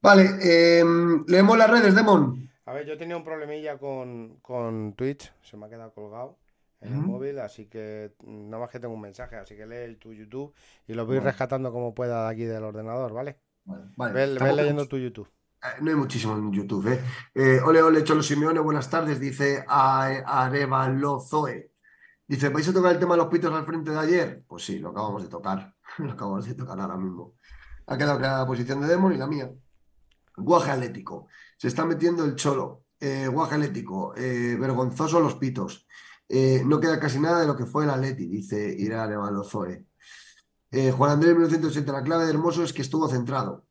Vale, eh, leemos las redes, Demon. A ver, yo tenía un problemilla con, con Twitch, se me ha quedado colgado en el móvil, así que nada más que tengo un mensaje, así que lee el tu YouTube y lo voy Vale. rescatando como pueda de aquí del ordenador, ¿vale? Vale, Ve, ve tampoco- leyendo tu YouTube. Eh, No hay muchísimo en YouTube, ¿eh? Eh, ole, ole, Cholo Simeone, buenas tardes, dice A- Arevalo Zoe. Dice, ¿vais a tocar el tema de los pitos al frente de ayer? Pues sí, lo acabamos de tocar. Lo acabamos de tocar ahora mismo. Ha quedado clara la posición de Demon y la mía. Guaje Atlético. Se está metiendo el Cholo. Eh, Guaje Atlético. eh, vergonzoso los pitos. Eh, no queda casi nada de lo que fue el Atleti, dice Ira Arevalo Zoe. Eh, Juan Andrés 1980, la clave de Hermoso es que estuvo centrado.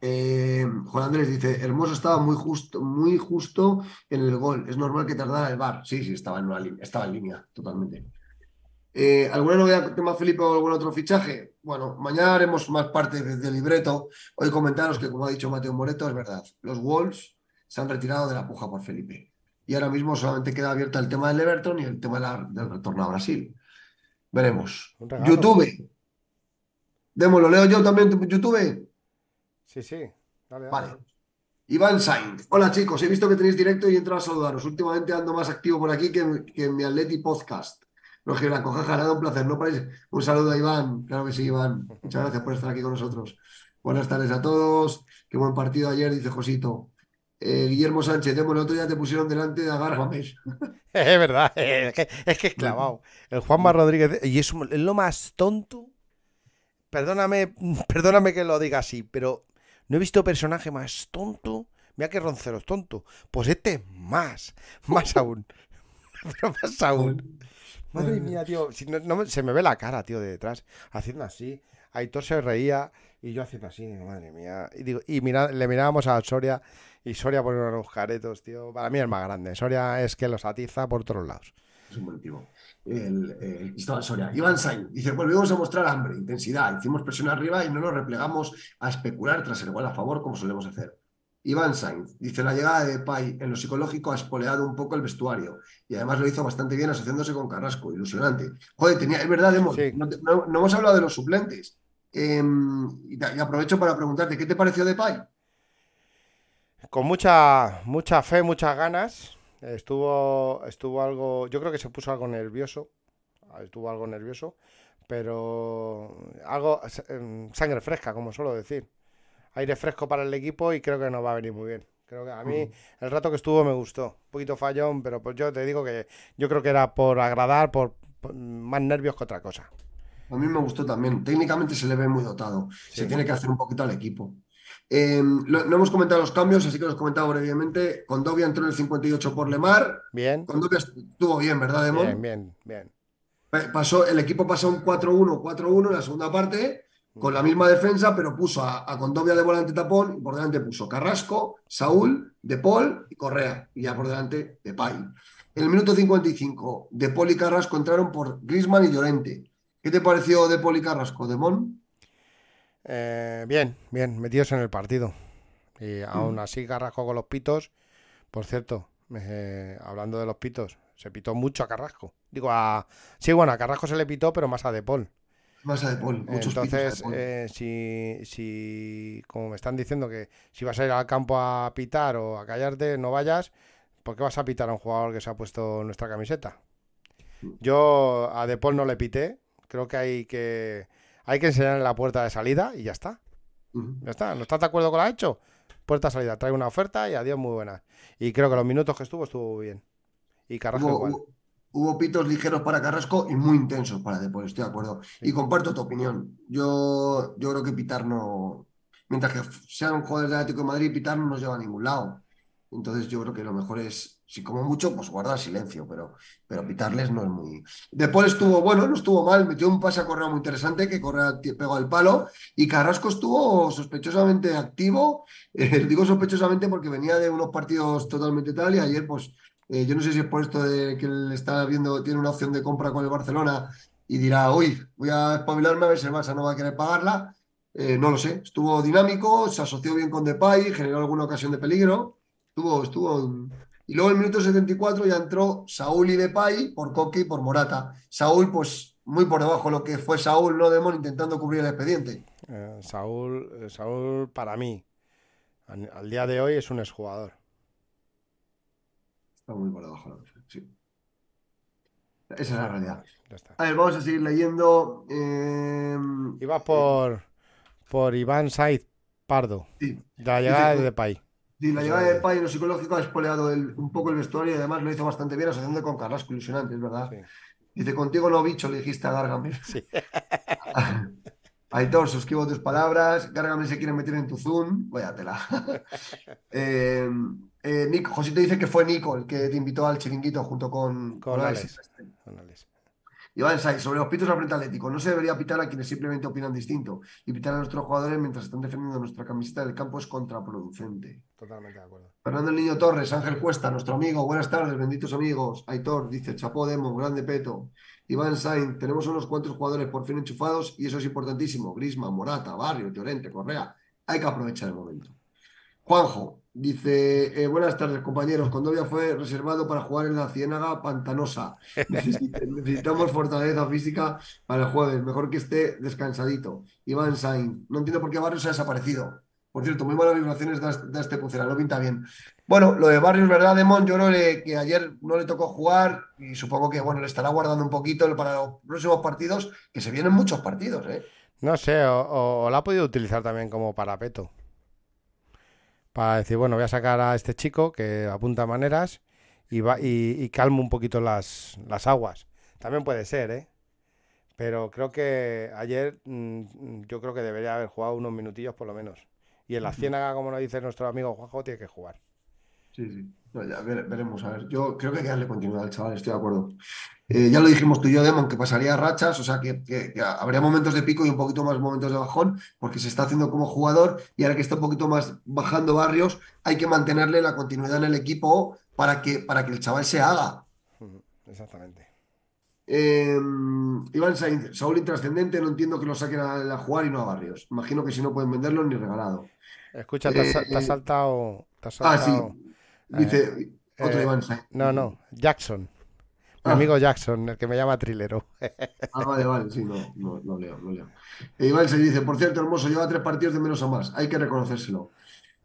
Eh, Juan Andrés dice, Hermoso estaba muy justo, muy justo en el gol. Es normal que tardara el VAR. Sí, sí, estaba en, una línea, estaba en línea, totalmente. Eh, ¿alguna novedad tema Felipe o algún otro fichaje? Bueno, mañana haremos más parte del libreto. Hoy comentaros que, como ha dicho Mateo Moreto, es verdad. Los Wolves se han retirado de la puja por Felipe. Y ahora mismo solamente queda abierta el tema del Everton y el tema de la- del retorno a Brasil. Veremos. YouTube. Demo, ¿lo leo yo también YouTube? Sí, sí. Dale, dale. Vale. Iván Sainz. Hola chicos, he visto que tenéis directo y he entrado a saludaros. Últimamente ando más activo por aquí que, que en mi Atleti podcast. Los que la coja un placer, ¿no parece? Un saludo a Iván, claro que sí, Iván. Muchas gracias por estar aquí con nosotros. Buenas tardes a todos. Qué buen partido ayer, dice Josito. Eh, Guillermo Sánchez, Demo, el otro día te pusieron delante de Agar Gómez. Es verdad, es que es, que es clavado. El Juanma Rodríguez, y es lo más tonto. Perdóname, perdóname que lo diga así, pero no he visto personaje más tonto. Mira que Roncero es tonto. Pues este más, más aún. Pero más aún. Madre mía, tío. si no- no se me ve la cara, tío, de detrás. Haciendo así. Aitor se reía y yo haciendo así. Madre mía. Y, digo, y mira- le mirábamos a Soria y Soria pone unos caretos, tío. Para mí es más grande. Soria es que los atiza por todos lados. Es un buen tipo. El, el Cristóbal Soria. Iván Sainz dice: Volvimos a mostrar hambre, intensidad. Hicimos presión arriba y no nos replegamos a especular tras el gol a favor como solemos hacer. Iván Sainz dice: La llegada de Pai en lo psicológico ha espoleado un poco el vestuario y además lo hizo bastante bien asociándose con Carrasco. Ilusionante. Joder, tenía, es verdad, no, te- no- no hemos hablado de los suplentes. Em, y, y aprovecho para preguntarte: ¿qué te pareció de Pai? Con mucha, mucha fe, muchas ganas. Estuvo, estuvo algo. Yo creo que se puso algo nervioso. Estuvo algo nervioso. Pero algo. em, Sangre fresca, como suelo decir. Aire fresco para el equipo y creo que nos va a venir muy bien. Creo que a mí Ujú. el rato que estuvo me gustó. Un poquito fallón, pero pues yo te digo que yo creo que era por agradar, por, por más nervios que otra cosa. A mí me gustó también. Técnicamente se le ve muy dotado. Se tiene que hacer un poquito al equipo. Eh, lo- no hemos comentado los cambios, así que los he comentado brevemente. Condovia entró en el 58 por Lemar. Bien. Condovia estuvo bien, ¿verdad, Demon? Bien, bien, bien. Pa- Pasó, el equipo pasó un 4-1, 4-1 en la segunda parte, con la misma defensa, pero puso a, a Condovia de volante tapón y por delante puso Carrasco, Saúl, De Paul y Correa. Y ya por delante, Depay. En el minuto 55, De Paul y Carrasco entraron por Griezmann y Llorente. ¿Qué te pareció De Paul y Carrasco, Demón? Eh, bien, bien, metidos en el partido. Y Mm. aún así Carrasco con los pitos. Por cierto, eh, hablando de los pitos, se pitó mucho a Carrasco. Digo, a... Sí, bueno, a Carrasco se le pitó, pero más a De Paul. Más a De Paul, muchos pitos a De Entonces, Paul. eh, si, si, como me están diciendo que si vas a ir al campo a pitar o a callarte, no vayas, ¿por qué vas a pitar a un jugador que se ha puesto nuestra camiseta? Yo a De Paul no le pité, creo que hay que, hay que enseñarle la puerta de salida y ya está. Ya está, ¿no estás de acuerdo con lo hecho? Puerta de salida, trae una oferta y adiós, muy buena. Y creo que los minutos que estuvo, estuvo bien. Y Carrasco Hubo, igual. hubo- hubo pitos ligeros para Carrasco y muy intensos para De Paul, estoy de acuerdo. Y comparto tu opinión. Yo, yo creo que pitar no. Mientras que sean jugadores del Atlético de Madrid, pitar no nos lleva a ningún lado. Entonces yo creo que lo mejor es, si como mucho, pues guardar silencio, pero, pero pitarles no es muy... Después estuvo bueno, no estuvo mal, metió un pase a Correa muy interesante que Correa pegó al palo y Carrasco estuvo sospechosamente activo, Eh, digo sospechosamente porque venía de unos partidos totalmente tal y ayer pues eh, yo no sé si es por esto de que él está viendo, tiene una opción de compra con el Barcelona y dirá, uy, voy a espabilarme a ver si el Barça no va a querer pagarla. Eh, no lo sé, estuvo dinámico, se asoció bien con Depay, generó alguna ocasión de peligro. Estuvo, estuvo. Y luego en el minuto 74 ya entró Saúl y Depay por Coque y por Morata. Saúl, pues muy por debajo de lo que fue Saúl, no Demon, intentando cubrir el expediente. Eh, Saúl, eh, Saúl, para mí, al, al día de hoy es un exjugador. Está muy por debajo, sí. Esa es la realidad. A ver, vamos a seguir leyendo. eh, Iba por, por Iván Saiz Pardo, Sí. de la llegada Dice- de Depay. Sí, la llegada de Pay en lo psicológico ha espoleado el- un poco el vestuario y además lo hizo bastante bien asociando con Carrasco, ilusionante, es verdad. Dice, contigo no bicho, le dijiste a Gargamel. Aitor, suscribo tus palabras. Gargamel se quiere meter en tu Zoom. Váyatela. eh, eh, Nico, Josito dice que fue Nico el que te invitó al chiringuito junto con, Con con Alex. Con Alex. Iván Saiz, sobre los pitos al frente atlético. No se debería pitar a quienes simplemente opinan distinto. Y pitar a nuestros jugadores mientras están defendiendo nuestra camiseta del campo es contraproducente. Totalmente de acuerdo. Fernando el Niño Torres, Ángel Cuesta, nuestro amigo, buenas tardes, benditos amigos. Aitor dice, Chapó Demo, grande peto. Iván Sainz, tenemos unos cuantos jugadores por fin enchufados y eso es importantísimo. Grisma, Morata, Barrio, Llorente, Correa. Hay que aprovechar el momento. Juanjo dice, eh, buenas tardes compañeros, Condovia fue reservado para jugar en la Ciénaga Pantanosa. Necesita- necesitamos fortaleza física para el jueves, mejor que esté descansadito. Iván Sainz, no entiendo por qué Barrio se ha desaparecido. Por cierto, muy malas vibraciones da, da este Pucera, no pinta bien. Bueno, lo de Barrios, ¿verdad, Demon? Yo creo que, que ayer no le tocó jugar y supongo que, bueno, le estará guardando un poquito para los próximos partidos, que se vienen muchos partidos, ¿eh? No sé, o, o- o la ha podido utilizar también como parapeto. Para decir, bueno, voy a sacar a este chico que apunta maneras y, va, y, y calmo un poquito las, las aguas. También puede ser, ¿eh? Pero creo que ayer mm, yo creo que debería haber jugado unos minutillos por lo menos. Y en la ciénaga, como nos dice nuestro amigo Juanjo, tiene que jugar. Sí, sí. No, ya vere- veremos, a ver. Yo creo que hay que darle continuidad al chaval, estoy de acuerdo. Eh, ya lo dijimos tú y yo, Demon, que pasaría rachas, o sea, que, que- que habría momentos de pico y un poquito más momentos de bajón, porque se está haciendo como jugador y ahora que está un poquito más bajando barrios, hay que mantenerle la continuidad en el equipo para que, para que el chaval se haga. Exactamente. Eh, Iván Sainz, Saúl intrascendente, no entiendo que lo saquen a, a jugar y no a Barrios. Imagino que si no pueden venderlo ni regalado. Escucha, te has, te has Eh, saltado. te has Ah, sí. Dice otro eh, Iván. No, no, Jackson. Mi Ah. amigo Jackson, el que me llama Trilero. Ah, vale, vale, sí, no, no, no leo, no leo. E Iván se dice, por cierto, hermoso, lleva tres partidos de menos a más, hay que reconocérselo.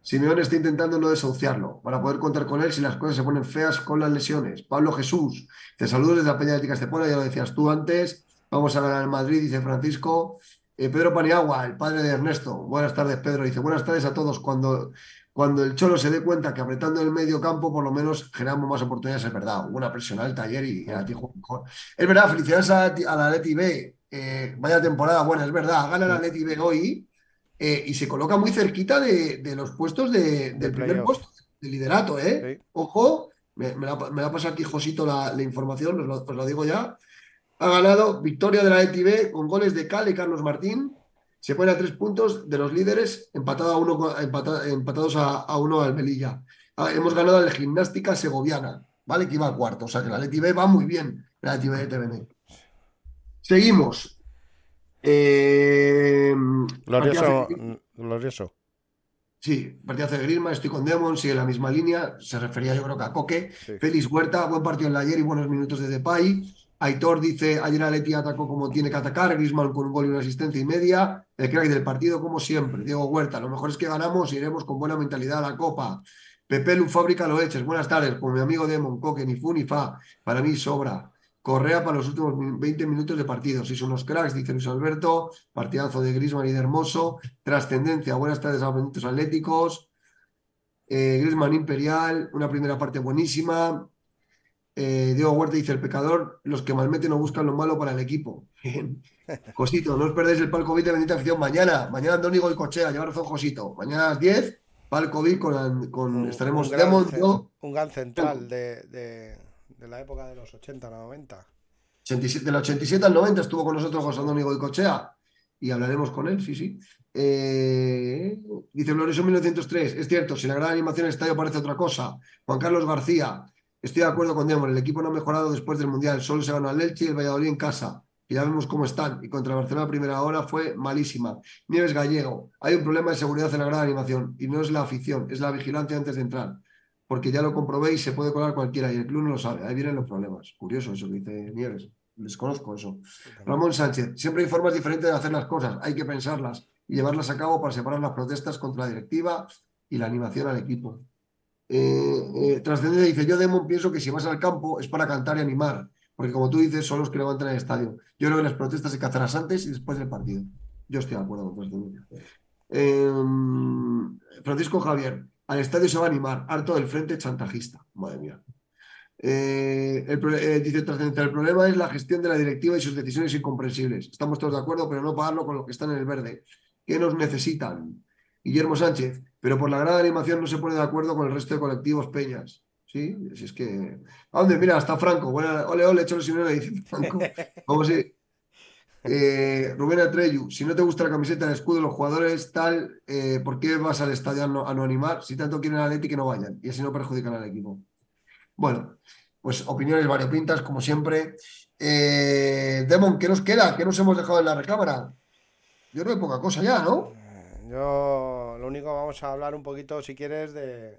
Simeone está intentando no desahuciarlo, para poder contar con él si las cosas se ponen feas con las lesiones. Pablo Jesús, te saludos desde la Peña Atlética Estepona, ya lo decías tú antes, vamos a ganar el Madrid, dice Francisco. Eh, Pedro Paniagua, el padre de Ernesto, buenas tardes, Pedro, dice, buenas tardes a todos. Cuando, cuando el Cholo se dé cuenta que apretando el medio campo, por lo menos generamos más oportunidades, es verdad. Hubo una presión alta ayer y a ti jugó mejor. Es verdad, felicidades a, a la Leti B. Eh, vaya temporada buena, es verdad. Gana la Leti B hoy eh, y se coloca muy cerquita de, de los puestos de- del primer puesto, de liderato, ¿eh? Ojo, me, me la, me la pasa aquí Josito la, la información, os lo, os lo digo ya. Ha ganado victoria de la Leti B con goles de Cal y Carlos Martín. Se pone a tres puntos de los líderes, empatado a uno, empata- empatados a, a uno al Melilla. Ah, hemos ganado al Gimnástica Segoviana, ¿vale? Que iba a cuarto. O sea que la Leti B va muy bien, la Leti B de TVN. Seguimos. Eh, Glorioso. Sí, partidazo de Griezmann, estoy con Demon, sigue la misma línea, se refería yo creo que a Coque. Félix Huerta, buen partido en la ayer y buenos minutos de Depay. Aitor dice, ayer Aleti atacó como tiene que atacar, Griezmann con un gol y una asistencia y media. El crack del partido, como siempre, Diego Huerta. Lo mejor es que ganamos y iremos con buena mentalidad a la Copa. Pepe Lu Fábrica lo eches. Buenas tardes, con mi amigo Demon, Coque, ni fu ni fa. Para mí sobra. Correa para los últimos min- 20 minutos de partido. Sois unos cracks, dice Luis Alberto. Partidazo de Griezmann y de Hermoso. Trascendencia. Buenas tardes a benditos atléticos. Eh, Griezmann Imperial. Una primera parte buenísima. Eh, Diego Huerta dice el pecador. Los que malmeten no buscan lo malo para el equipo. Josito, no os perdéis el palco 20 de bendita afición mañana. Mañana Andónigo y Cochea. Lleva razón Josito. Mañana a las 10. Palkovic, con, con Un- estaremos un gran Demon, cen- yo, un gran central de, de- de la época de los 80, 90. 87, del 87 al 90 estuvo con nosotros José Antonio Goicochea y hablaremos con él, sí, sí. Eh, dice Glorioso 1903, es cierto, si la gran animación del estadio parece otra cosa. Juan Carlos García, estoy de acuerdo con Demon, el equipo no ha mejorado después del Mundial, solo se ganó al Elche y el Valladolid en casa. Y ya vemos cómo están. Y contra el Barcelona primera hora fue malísima. Nieves Gallego, hay un problema de seguridad en la gran animación y no es la afición, es la vigilancia antes de entrar. Porque ya lo comprobé y se puede colar cualquiera y el club no lo sabe. Ahí vienen los problemas. Curioso eso dice Nieves. Desconozco eso. Ramón Sánchez, siempre hay formas diferentes de hacer las cosas, hay que pensarlas y llevarlas a cabo para separar las protestas contra la directiva y la animación al equipo. Eh, eh, dice, yo Demon pienso que si vas al campo es para cantar y animar, porque como tú dices, son los que levantan el estadio. Yo creo que las protestas que hacerlas antes y después del partido. Yo estoy de acuerdo con Trascendente. Eh, Francisco Javier, al estadio se va a animar, harto del frente chantajista. Madre mía. Eh, eh, dice Trascendente, el problema es la gestión de la directiva y sus decisiones incomprensibles. Estamos todos de acuerdo, pero no pagarlo con los que están en el verde. ¿Qué nos necesitan? Guillermo Sánchez, pero por la gran animación no se pone de acuerdo con el resto de colectivos peñas. ¿Sí? Si es que. ¿A dónde? Mira, hasta Franco. Buena, ole, ole, Cholo Simeone, dice Franco. Vamos a ir. Eh, Rubén Atreyu, si no te gusta la camiseta, el escudo, los jugadores, tal, eh, ¿por qué vas al estadio a no, a no animar? Si tanto quieren al Atleti, que no vayan. Y así no perjudican al equipo. Bueno, pues opiniones variopintas, como siempre. Eh, Demon, ¿qué nos queda? ¿Qué nos hemos dejado en la recámara? Yo creo que poca cosa ya, ¿no? Yo lo único vamos a hablar un poquito, si quieres, de,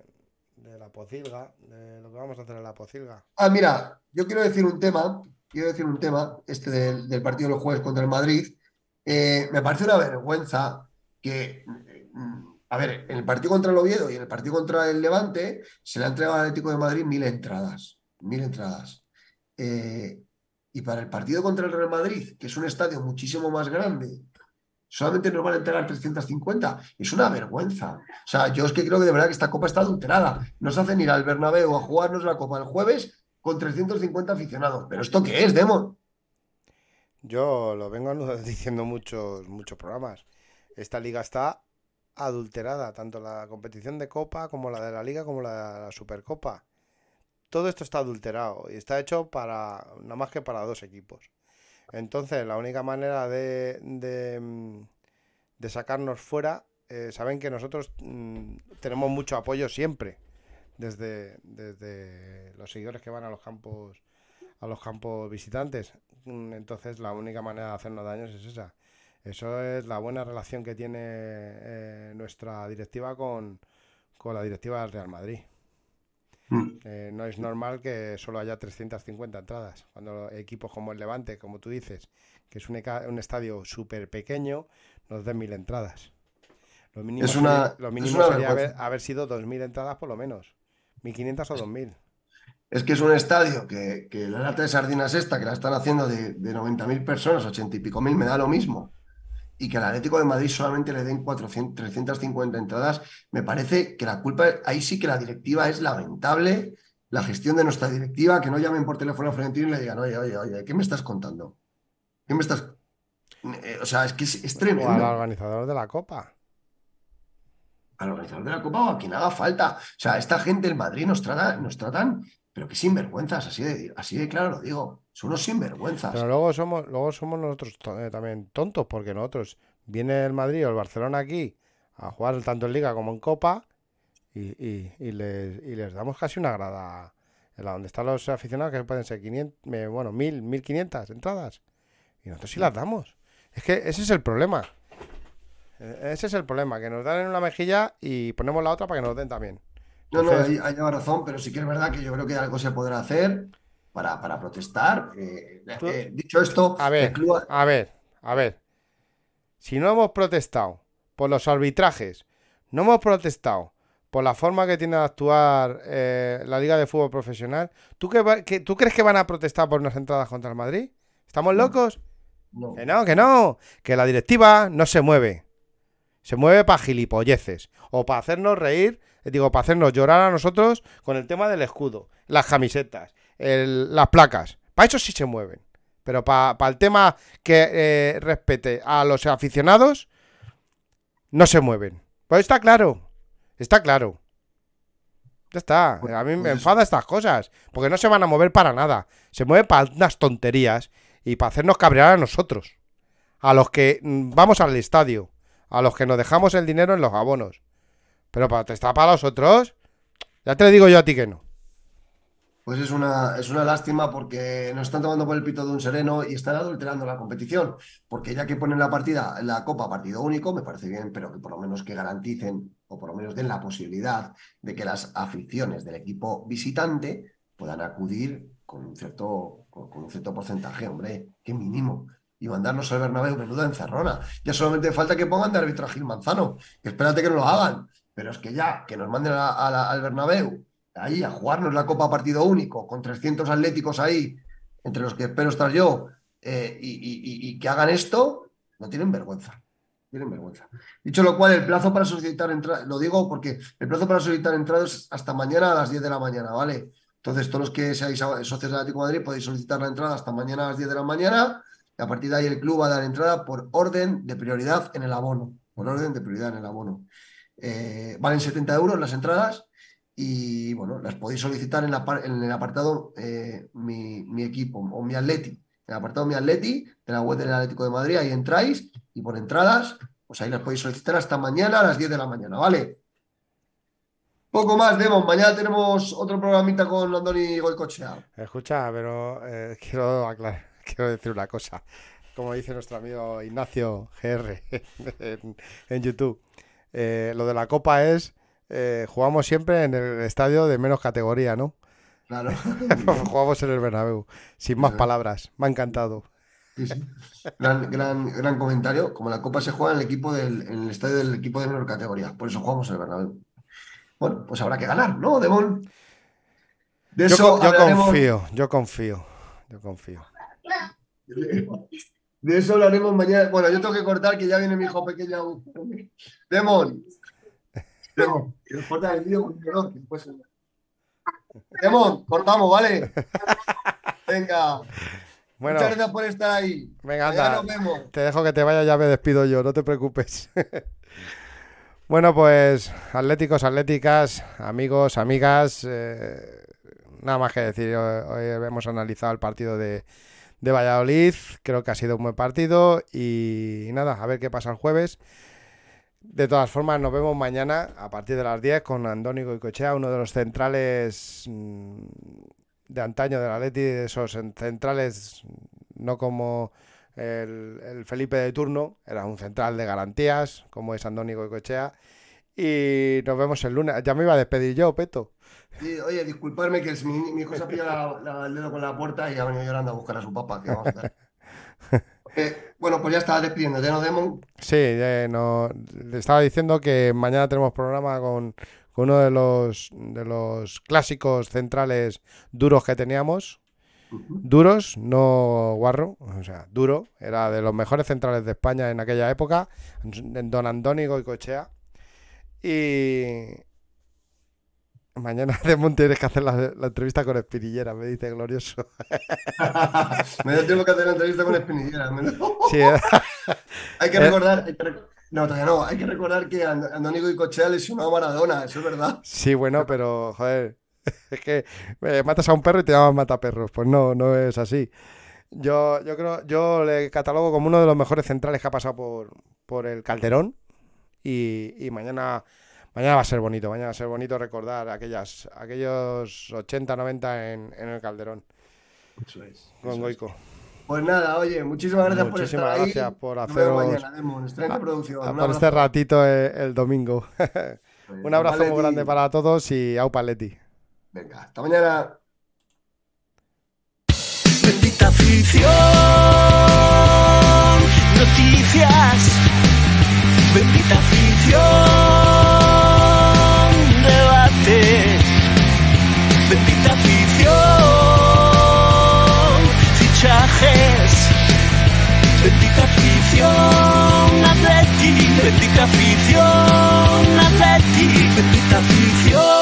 la pocilga, de lo que vamos a hacer en la pocilga. Ah, mira, yo quiero decir un tema, quiero decir un tema, este del, del partido de los jueves contra el Madrid. Eh, me parece una vergüenza que, mm, a ver, en el partido contra el Oviedo y en el partido contra el Levante se le ha entregado al Atlético de Madrid mil entradas, mil entradas. Eh, y para el partido contra el Real Madrid, que es un estadio muchísimo más grande, solamente nos van a entregar 350. Es una vergüenza. O sea, yo es que creo que de verdad que esta copa está adulterada. Nos hacen ir al Bernabéu a jugarnos la copa el jueves con 350 aficionados. ¿Pero esto qué es, Demon? Yo lo vengo diciendo muchos, muchos programas. Esta liga está adulterada, tanto la competición de Copa como la de la Liga como la de la Supercopa. Todo esto está adulterado y está hecho para nada más que para dos equipos. Entonces, la única manera de, de, mm, sacarnos fuera, eh, saben que nosotros mm, tenemos mucho apoyo siempre, desde, desde los seguidores que van a los campos a los campos visitantes. Mm, Entonces, la única manera de hacernos daños es esa. Eso es la buena relación que tiene eh, nuestra directiva con, con la directiva del Real Madrid. Eh, no es normal que solo haya 350 entradas. Cuando equipos como el Levante, como tú dices, que es un, estadio súper pequeño, nos den mil entradas. Lo mínimo, Es una- sería, lo es mínimo una sería haber, haber sido 2.000 entradas por lo menos. 1.500 o 2.000. Es que es un estadio que, que la lata de sardinas esta, que la están haciendo de, de 90.000 personas, 80 y pico mil, me da lo mismo. Y que al Atlético de Madrid solamente le den 400, 350 entradas, me parece que la culpa, ahí sí que la directiva es lamentable, la gestión de nuestra directiva, que no llamen por teléfono a Florentino y le digan, oye, oye, oye, ¿qué me estás contando? ¿Qué me estás...? Eh, o sea, es que es, es O tremendo. al organizador de la Copa. al organizador de la Copa o a quien haga falta. O sea, esta gente del Madrid nos, trata, nos tratan, pero que sinvergüenzas, así de, así de claro lo digo. Son unos sinvergüenzas. Pero luego somos, luego somos nosotros eh, también tontos, porque nosotros viene el Madrid o el Barcelona aquí a jugar tanto en Liga como en Copa y, y- y les, y les damos casi una grada en la donde están los aficionados que pueden ser 500, eh, bueno, 1000, 1500 entradas. Y nosotros sí las damos. Es que ese es el problema. Eh, Ese es el problema, que nos dan en una mejilla y ponemos la otra para que nos den también. No, no, hay, razón, pero sí que es verdad que yo creo que algo se podrá hacer para, para protestar. Eh, Tú- eh, dicho esto, A ver, club- a ver, a ver. Si no hemos protestado por los arbitrajes, no hemos protestado por la forma que tiene de actuar eh, la Liga de Fútbol Profesional, ¿tú, qué va- que- ¿tú crees que van a protestar por unas entradas contra el Madrid? ¿Estamos locos? no. Que no, que no. Que la directiva no se mueve. Se mueve para gilipolleces. O para hacernos reír, eh, digo, para hacernos llorar a nosotros con el tema del escudo, las camisetas, el- las placas. Para eso sí se mueven. Pero para el tema que eh, respete a los aficionados, no se mueven. Pues está claro. Está claro. Ya está. Pues- A mí me pues enfada estas cosas. Porque no se van a mover para nada. Se mueve para unas tonterías y para hacernos cabrear a nosotros. A los que mm, vamos al estadio. A los que nos dejamos el dinero en los abonos. Pero para testar para los otros. Ya te digo yo a ti que no. Pues es una, es una lástima porque nos están tomando por el pito de un sereno y están adulterando la competición. Porque ya que ponen la partida, la Copa partido único, me parece bien, pero que por lo menos que garanticen o por lo menos den la posibilidad de que las aficiones del equipo visitante puedan acudir con un cierto, con, un cierto porcentaje, hombre, qué mínimo. Y mandarnos al Bernabéu, menuda encerrona. Ya solamente falta que pongan de árbitro a Gil Manzano. Espérate que no lo hagan. Pero es que ya, que nos manden a- a al Bernabéu ahí a jugarnos la Copa partido único, con 300 atléticos ahí, entre los que espero estar yo, eh, y, que hagan esto, no tienen vergüenza. Tienen vergüenza. Dicho lo cual, el plazo para solicitar entradas, lo digo porque el plazo para solicitar entradas es hasta mañana a las 10 de la mañana, ¿vale? Entonces, todos los que seáis socios del Atlético Madrid podéis solicitar la entrada hasta mañana a las 10 de la mañana, y a partir de ahí el club va a dar entrada por orden de prioridad en el abono. Por orden de prioridad en el abono. Eh, valen 70 euros las entradas y bueno, las podéis solicitar en, el apartado eh, mi, equipo o mi atleti. En el apartado mi atleti de la web del Atlético de Madrid, ahí entráis y por entradas, pues ahí las podéis solicitar hasta mañana a las 10 de la mañana, ¿vale? Poco más, Demon. Mañana tenemos otro programita con Andoni Goicochea. Escucha, pero eh, quiero aclarar, quiero decir una cosa. Como dice nuestro amigo Ignacio GR en, en YouTube, eh, lo de la copa es eh, jugamos siempre en el estadio de menos categoría, ¿no? Claro. jugamos en el Bernabéu, sin más palabras. Me ha encantado. Sí, sí. Gran, gran, gran comentario. Como la Copa se juega en el equipo del, en el estadio del equipo de menor categoría. Por eso jugamos en el Bernabéu. Bueno, pues habrá que ganar, ¿no, Demon? De Yo, eso yo hablaremos- confío, yo confío, yo confío. De eso hablaremos mañana. Bueno, yo tengo que cortar que ya viene mi hijo pequeño a que nos corta el vídeo con dolor, que después- Demon, cortamos, ¿vale? Venga. Bueno, Muchas gracias por estar ahí. venga, nos vemos. Te dejo que te vaya, ya me despido yo, no te preocupes. bueno, pues atléticos, atléticas, amigos, amigas, eh, nada más que decir. Hoy, hoy hemos analizado el partido de, de Valladolid, creo que ha sido un buen partido y nada, a ver qué pasa el jueves. De todas formas, nos vemos mañana a partir de las 10 con Andónico Goicoechea, uno de los centrales mm, de antaño del Atleti, de esos en- centrales no como el, el Felipe de turno, era un central de garantías, como es Andónico Goicoechea. Y nos vemos el lunes. Ya me iba a despedir yo, Peto. Sí, oye, disculpadme que es- mi, mi hijo se ha pillado la- la- el dedo con la puerta y ha venido llorando a buscar a su papá. ¿qué vamos a hacer? Eh, bueno, pues ya está despidiéndote, ¿no, Demon? Sí, eh, no, le estaba diciendo que mañana tenemos programa con, con uno de los, de los clásicos centrales duros que teníamos. Duros, no guarro, o sea, duro. Era de los mejores centrales de España en aquella época, en Don Andónigo y Cochea. Y mañana de tienes que hacer la, la entrevista con Espinillera, me dice glorioso. Me da tiempo que hacer la entrevista con Espinillera. me Sí, eh. Hay que Eh. recordar, hay que rec- no, todavía no, hay que recordar que And- Andónico y Cochea lesionó a Maradona, eso es verdad. Sí, bueno, pero joder, es que eh, matas a un perro y te llaman mataperros. Pues no, no es así. Yo, yo creo, yo le catalogo como uno de los mejores centrales que ha pasado por, por el Calderón. Y, y mañana, mañana va a ser bonito, mañana va a ser bonito recordar aquellas, aquellos 80, 90 en, en el Calderón. Eso es. Con Goico. Pues nada, oye, muchísimas gracias por Muchísimas estar ahí. gracias por Nos vemos haceros- mañana, Demon, excelente producción. a Un por este ratito el, el domingo. Un abrazo muy grande para todos y au Paletti. Venga, hasta mañana. Bendita afición, noticias. Bendita afición. bendita afición, fichajes, bendita afición, Atleti, bendita afición, Atleti, bendita afición.